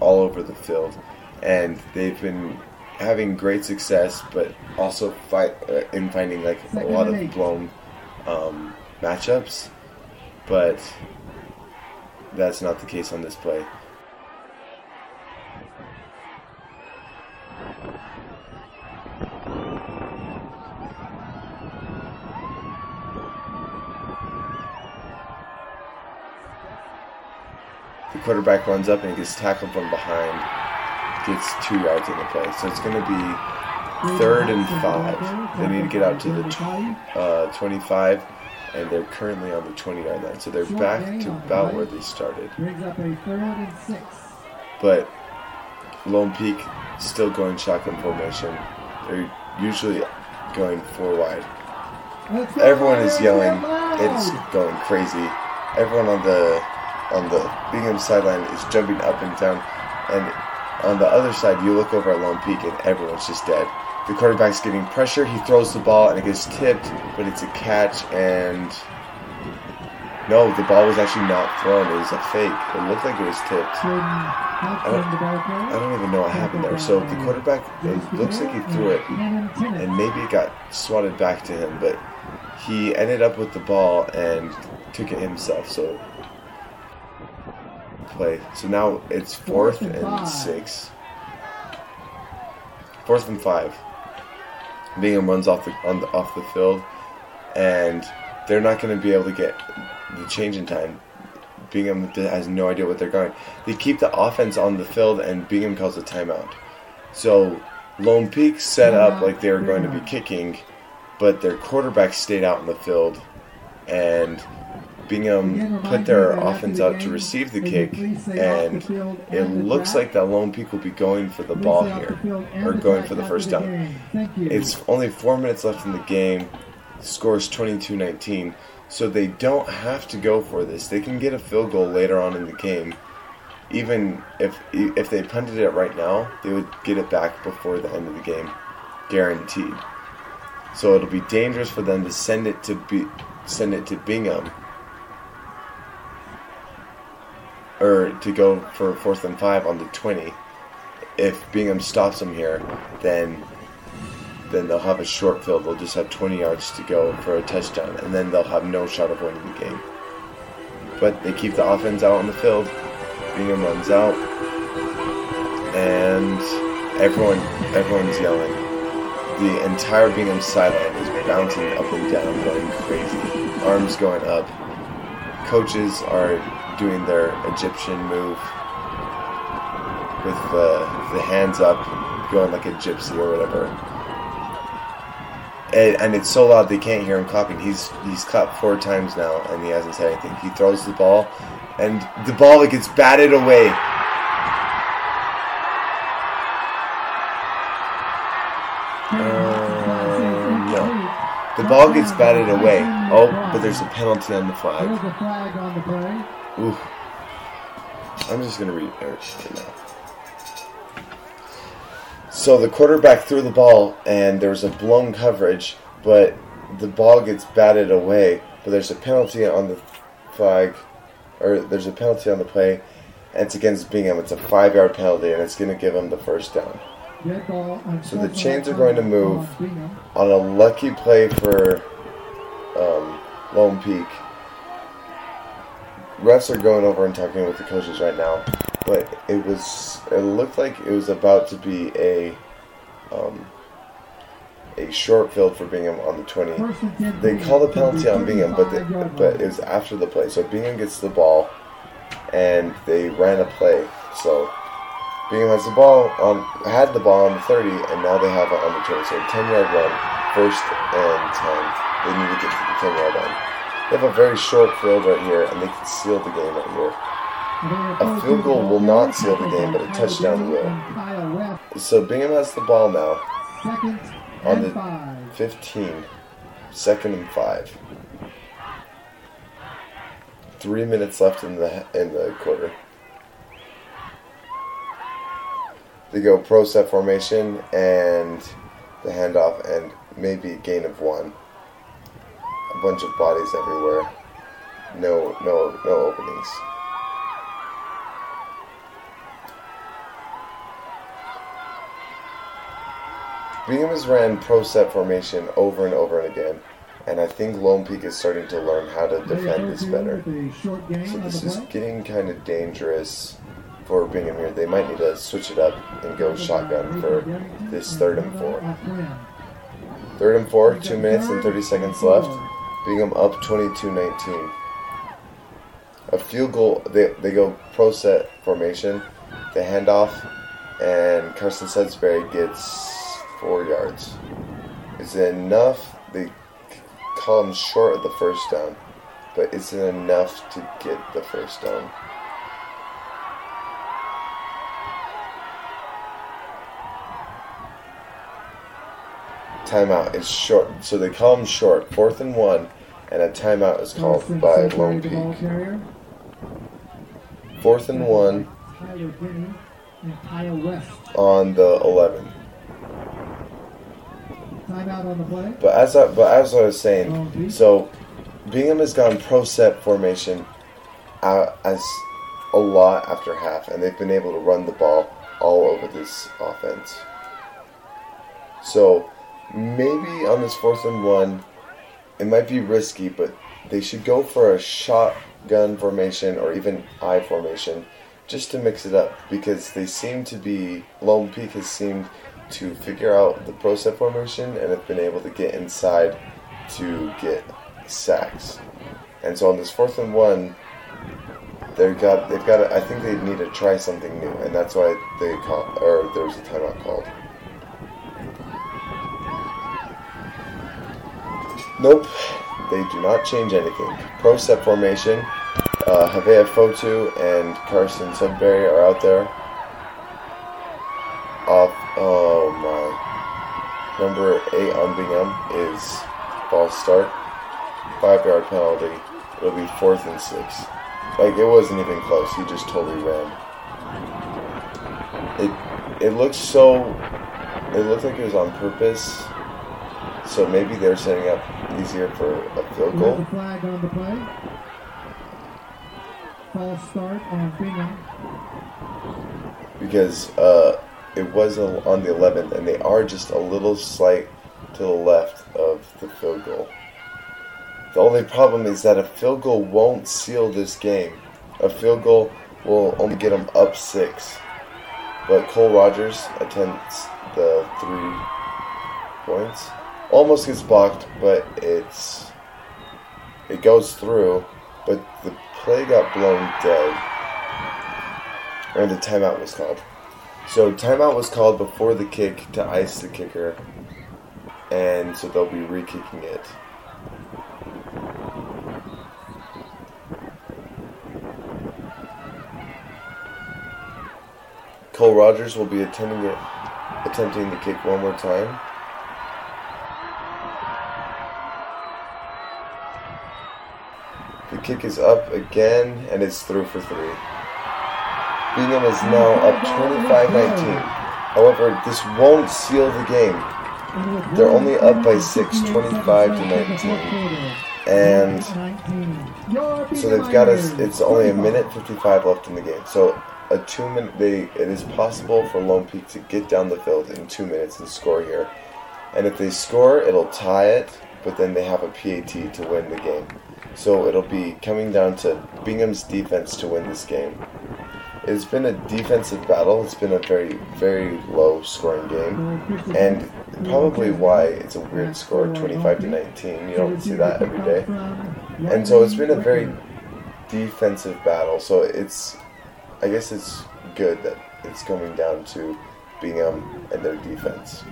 all over the field, and they've been having great success, but also fight uh, in finding like a lot of blown um, matchups. But that's not the case on this play. The quarterback runs up and he gets tackled from behind, gets two yards in the play. So it's going to be third and five. They need to get out to the uh, 25, and they're currently on the 20 yard line. So they're back to about where they started. But Lone Peak still going shotgun formation. They're usually going four wide. Everyone is yelling. It's going crazy. Everyone on the on the Bingham sideline is jumping up and down, and on the other side, you look over at Lone Peak, and everyone's just dead. The quarterback's getting pressure. He throws the ball, and it gets tipped, but it's a catch. And no, the ball was actually not thrown. It was a fake. It looked like it was tipped. I don't- from the ball carrier. I don't even know what happened there. So the quarterback, it looks like he threw it, and maybe it got swatted back to him, but he ended up with the ball and took it himself. So play. So now it's fourth Fourth and and six. Fourth and five. Bingham runs off the on the off the field, and they're not going to be able to get the change in time. Bingham has no idea what they're going. They keep the offense on the field, and Bingham calls a timeout. So Lone Peak set up like they were going to be kicking, but their quarterback stayed out in the field, and Bingham put their offense out to receive the kick, and it looks like that Lone Peak will be going for the ball here, or going for the first down. It's only four minutes left in the game. Scores 22-19, so they don't have to go for this. They can get a field goal later on in the game. Even if if they punted it right now, they would get it back before the end of the game, guaranteed. So it'll be dangerous for them to send it to be send it to Bingham, or to go for fourth and five on the twenty. If Bingham stops them here, then then they'll have a short field. They'll just have 20 yards to go for a touchdown, and then they'll have no shot of winning the game. But they keep the offense out on the field. Bingham runs out, and everyone everyone's yelling. The entire Bingham sideline is bouncing up and down, going crazy. Arms going up. Coaches are doing their Egyptian move with the, the hands up, going like a gypsy or whatever and, and it's so loud they can't hear him clapping. He's he's clapped four times now, and he hasn't said anything. He throws the ball, and the ball gets batted away. Uh, no, the ball gets batted away. Oh, but there's a penalty on the There's flag. a flag on the play. Ooh. I'm just gonna read it right now. So the quarterback threw the ball, and there was a blown coverage, but the ball gets batted away. But there's a penalty on the flag, or there's a penalty on the play, and it's against Bingham. It's a five-yard penalty, and it's going to give him the first down. So the chains are going to move. On a lucky play for um, Lone Peak, refs are going over and talking with the coaches right now, but it was it looked like it was about to be a um, a short field for Bingham on the twenty. First and 10 They call the penalty on Bingham, but they, but it was after the play. So Bingham gets the ball, and they ran a play. So Bingham has the ball on had the ball on the thirty, and now they have it on the twenty. So ten yard run, first and ten. They need to get to the ten yard line. They have a very short field right here, and they can seal the game right here. A field goal will not seal the game, but a touchdown will. So Bingham has the ball now, On the- 15, second and five. Three minutes left in the in the quarter. They go pro set formation and the handoff and maybe a gain of one. Bunch of bodies everywhere. No no no openings. Bingham has ran pro set formation over and over and again, and I think Lone Peak is starting to learn how to defend this better. So this is getting kind of dangerous for Bingham here. They might need to switch it up and go shotgun for this third and four. Third and four, two minutes and 30 seconds left. Bingham up 22-19. A field goal, they, they go pro set formation, the handoff, and Carson Sudbury gets four yards. Is it enough? They call him short of the first down, but is it enough to get the first down? Timeout is short, so they call him short. Fourth and one, and a timeout is called by Lone Peak. carrier. Fourth and one Tyler Denny and Kyle West. on the 11. Timeout on the play. But as I, but as I was saying, so Bingham has gone pro set formation uh, as a lot after half, and they've been able to run the ball all over this offense. So maybe on this fourth and one, it might be risky, but they should go for a shotgun formation or even I formation just to mix it up because they seem to be Lone Peak has seemed to figure out the pro set formation and have been able to get inside to get sacks. And so on this fourth and one, they've got they've got I think they need to try something new, and that's why they call or there was a timeout called. Nope, they do not change anything. Pro set formation. Uh, Havea Fotu and Carson Sudbury are out there. Off. Oh my. Number eight on Bingham is false start. Five yard penalty. It'll be fourth and six. Like it wasn't even close. He just totally ran. It it looks so. It looked like it was on purpose. So maybe they're setting up easier for a field goal. flag on the play. False start on Bingham. because uh, it was on the 11th, and they are just a little slight to the left of the field goal. The only problem is that a field goal won't seal this game. A field goal will only get them up six. But Cole Rogers attempts the three points. Almost gets blocked, but it's it goes through. But the play got blown dead and the timeout was called. So timeout was called before the kick to ice the kicker, and so they'll be re-kicking it. Cole Rogers will be attending it, attempting the kick one more time. The kick is up again, and it's through for three. Bingham is now up 25-19. However, this won't seal the game. They're only up by six, 25 to 19. And so they've got us. It's only a minute 55 left in the game. So a two minute. They it is possible for Lone Peak to get down the field in two minutes and score here. And if they score, it'll tie it. But then they have a PAT to win the game. So it'll be coming down to Bingham's defense to win this game. It's been a defensive battle. It's been a very, very low scoring game. And probably why it's a weird score 25 to 19. You don't see that every day. And so it's been a very defensive battle. So it's, I guess it's good that it's coming down to Bingham and their defense.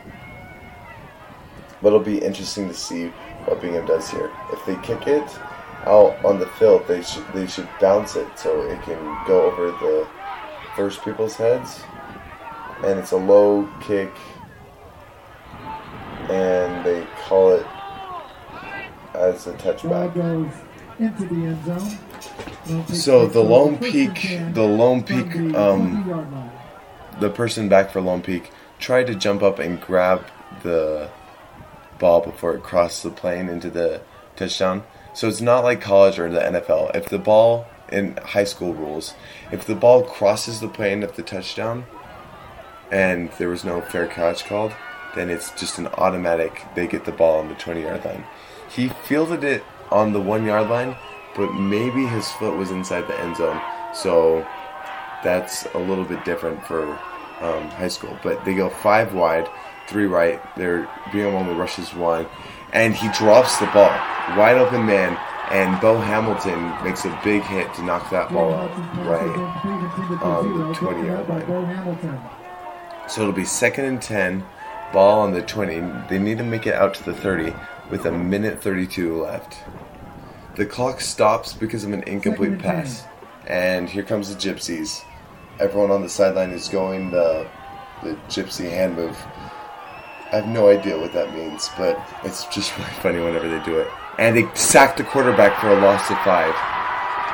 But it'll be interesting to see what Bingham does here. If they kick it out on the field, they should they should bounce it so it can go over the first people's heads. And it's a low kick, and they call it as a touchback. goes into the end zone. So the Lone Peak, the Lone Peak, um, the person back for Lone Peak tried to jump up and grab the ball before it crossed the plane into the touchdown. So it's not like college or the NFL. If the ball in high school rules, if the ball crosses the plane at the touchdown and there was no fair catch called, then it's just an automatic they get the ball on the 20 yard line. He fielded it on the 1 yard line, but maybe his foot was inside the end zone. So that's a little bit different for um, high school. But they go five wide, three right. They're Bingham only rushes one, and he drops the ball, wide open man, and Bo Hamilton makes a big hit to knock that ball out right. on the 20 yard line. So it'll be second and 10, ball on the 20. They need to make it out to the 30 with a minute 32 left. The clock stops because of an incomplete pass. And here comes the Gypsies. Everyone on the sideline is going the, the Gypsy hand move. I have no idea what that means, but it's just [LAUGHS] really funny whenever they do it. And they sacked the quarterback for a loss of five.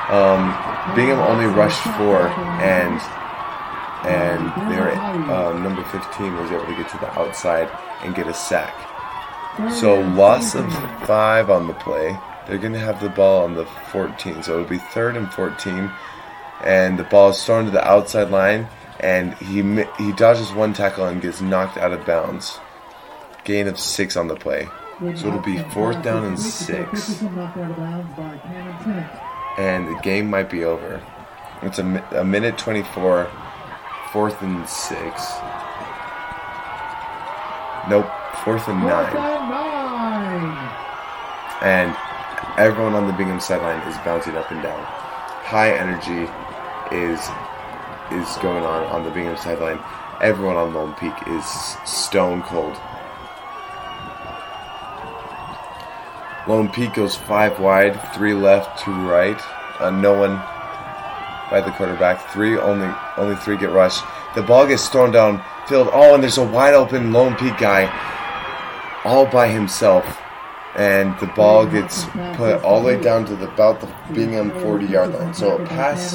Um, Bingham only rushed four, and and their uh, number 15 was able to get to the outside and get a sack. So loss of five on the play. They're going to have the ball on the 14, so it'll be third and 14, and the ball is thrown to the outside line, and he he dodges one tackle and gets knocked out of bounds. Gain of six on the play, so it'll be fourth down and six, Richardson knocked out of bounds by Cannon Trent. and the game might be over. It's a, a minute 24, fourth and six. Nope, fourth and nine. and nine. and everyone on the Bingham sideline is bouncing up and down. High energy is is going on on the Bingham sideline. Everyone on Lone Peak is stone cold. Lone Peak goes five wide, three left, two right. Uh, no one by the quarterback. Three only only three get rushed. The ball gets thrown down field. Oh, and there's a wide open Lone Peak guy all by himself and the ball gets put all the way down to the, about the Bingham 40 yard line. So a pass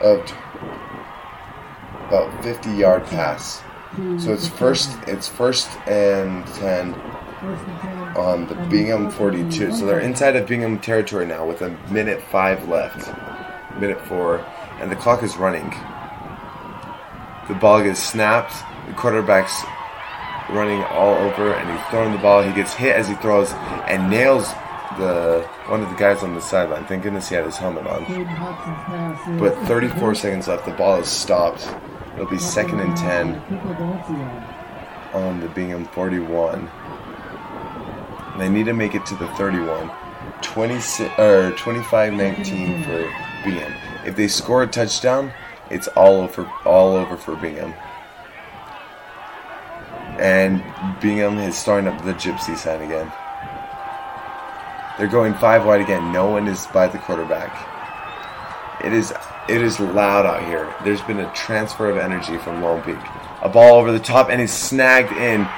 of about 50 yard pass. So it's first it's first and 10 on the Bingham 42. So they're inside of Bingham territory now with a minute 5 left. Minute 4 and the clock is running. The ball gets snapped. The quarterback's running all over and he's throwing the ball. He gets hit as he throws and nails the one of the guys on the sideline. Thank goodness he had his helmet on. But 34 seconds left. The ball is stopped. It'll be second and 10 on the Bingham 41. They need to make it to the 31. 26 or 25-19 for Bingham. If they score a touchdown, it's all over all over for Bingham. And Bingham is starting up the gypsy sign again. They're going five wide again. No one is by the quarterback. It is it is loud out here. There's been a transfer of energy from Lone Peak. A ball over the top and he's snagged in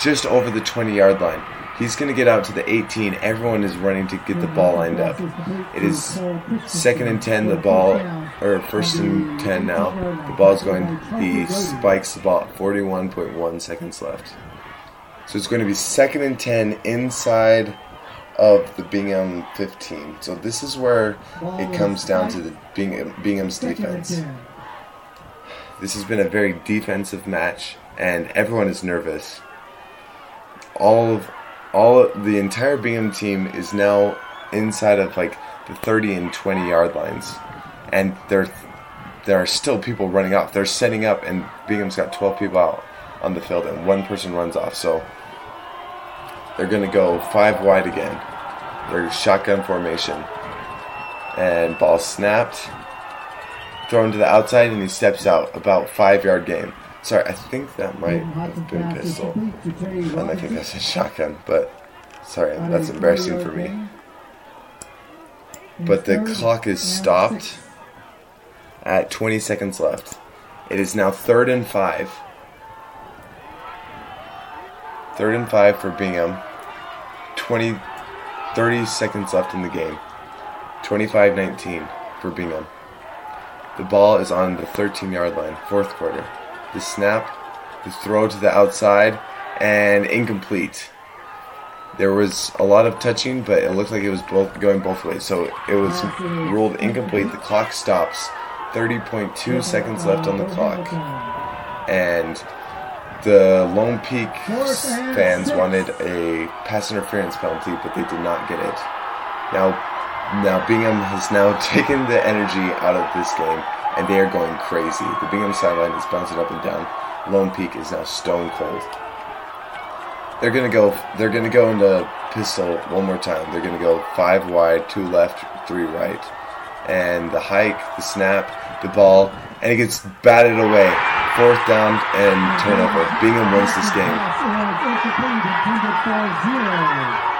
just over the 20 yard line. He's going to get out to the 18. Everyone is running to get the ball lined up. It is second and 10. The ball or first and ten now. The ball's going. He spikes the ball. 41.1 seconds left. So it's going to be second and ten inside of the Bingham 15. So this is where it comes down to the Bingham, Bingham's defense. This has been a very defensive match, and everyone is nervous. All of all the entire Bingham team is now inside of like the 30 and 20 yard lines, and there there are still people running off. They're setting up, and Bingham's got 12 people out on the field, and one person runs off. So they're gonna go five wide again. They're shotgun formation, and ball snapped thrown to the outside and he steps out about five yard game. Sorry, I think that might have been a pistol. And um, I think that's a shotgun, but sorry, that's embarrassing for me. But the clock is stopped at 20 seconds left. It is now third and five. Third and five for Bingham. 20, 30 seconds left in the game. 25 19 for Bingham. The ball is on the 13 yard line, fourth quarter. The snap, the throw to the outside, and incomplete. There was a lot of touching, but it looked like it was both going both ways. So it was ruled incomplete. The clock stops. 30.2 seconds left on the clock. And the Lone Peak fans wanted a pass interference penalty, but they did not get it. Now, now Bingham has now [LAUGHS] taken the energy out of this game, and they are going crazy. The Bingham sideline is bouncing up and down. Lone Peak is now stone cold. They're gonna go. They're gonna go into pistol one more time. They're gonna go five wide, two left, three right, and the hike, the snap, the ball, and it gets batted away. Fourth down and turnover. Bingham wins this game.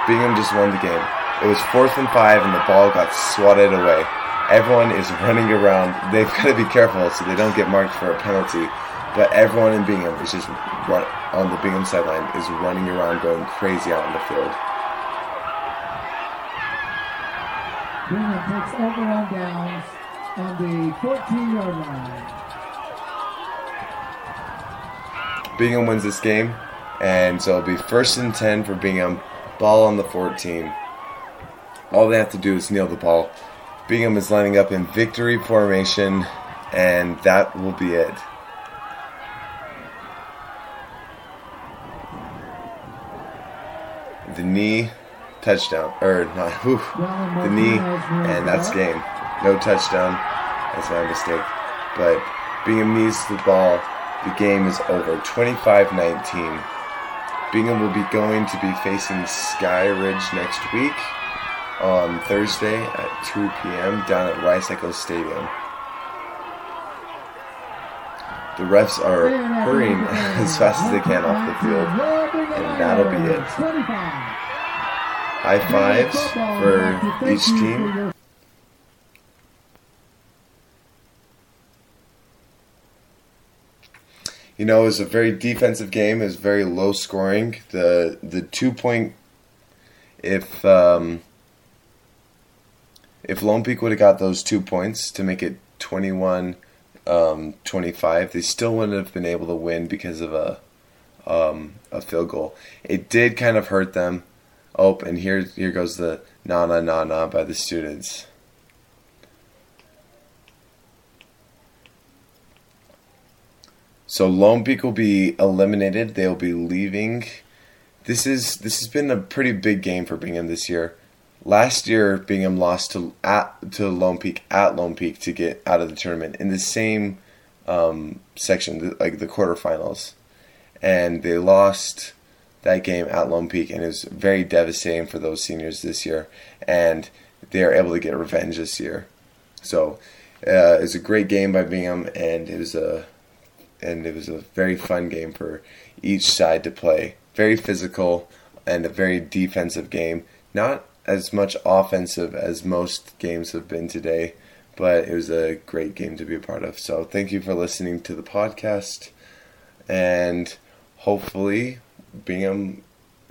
Bingham just won the game. It was fourth and five, and the ball got swatted away. Everyone is running around. They've got to be careful so they don't get marked for a penalty. But everyone in Bingham is just run, on the Bingham sideline is running around, going crazy out on the field. Bingham takes everyone down on the 14 yard line. Bingham wins this game, and so it'll be first and ten for Bingham. Ball on the 14. All they have to do is kneel the ball. Bingham is lining up in victory formation, and that will be it. The knee, touchdown, or not, [LAUGHS] whew, the knee, and that's game. No touchdown. That's my mistake. But Bingham needs the ball. The game is over. 25 19. Bingham will be going to be facing Sky Ridge next week on Thursday at 2 p.m. down at Rice Eccles Stadium. The refs are hurrying [LAUGHS] as fast as they can off the field, and that'll be it. High fives for each team. You know, it was a very defensive game. It was very low scoring. The the two point if um, if Lone Peak would have got those two points to make it 21 um, 25, they still wouldn't have been able to win because of a um, a field goal. It did kind of hurt them. Oh, and here here goes the na na na na by the students. So Lone Peak will be eliminated. They'll be leaving. This is this has been a pretty big game for Bingham this year. Last year, Bingham lost to at to Lone Peak at Lone Peak to get out of the tournament in the same um, section, like the quarterfinals, and they lost that game at Lone Peak, and it was very devastating for those seniors this year. And they are able to get revenge this year. So uh, it was a great game by Bingham, and it was a and it was a very fun game for each side to play. Very physical and a very defensive game. Not as much offensive as most games have been today, but it was a great game to be a part of. So thank you for listening to the podcast, and hopefully Bingham.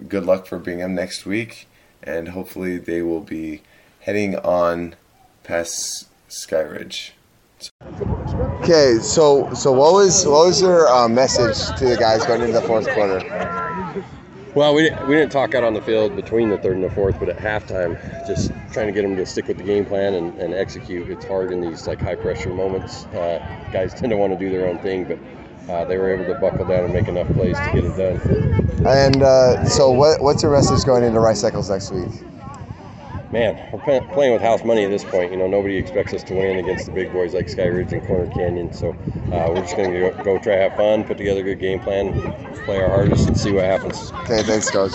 Good luck for Bingham next week, and hopefully they will be heading on past Skyridge. Okay, so so what was what was your uh, message to the guys going into the fourth quarter? Well, we didn't, we didn't talk out on the field between the third and the fourth, but at halftime, just trying to get them to stick with the game plan and, and execute. It's hard in these like high pressure moments. Uh, guys tend to want to do their own thing, but uh, they were able to buckle down and make enough plays to get it done. And uh, so what what's your message going into Rice Eccles next week? Man, we're playing with house money at this point. You know, nobody expects us to win against the big boys like Sky Ridge and Corner Canyon. So uh, we're just going to go, go try have fun, put together a good game plan, play our hardest, and see what happens. Okay, thanks, coach.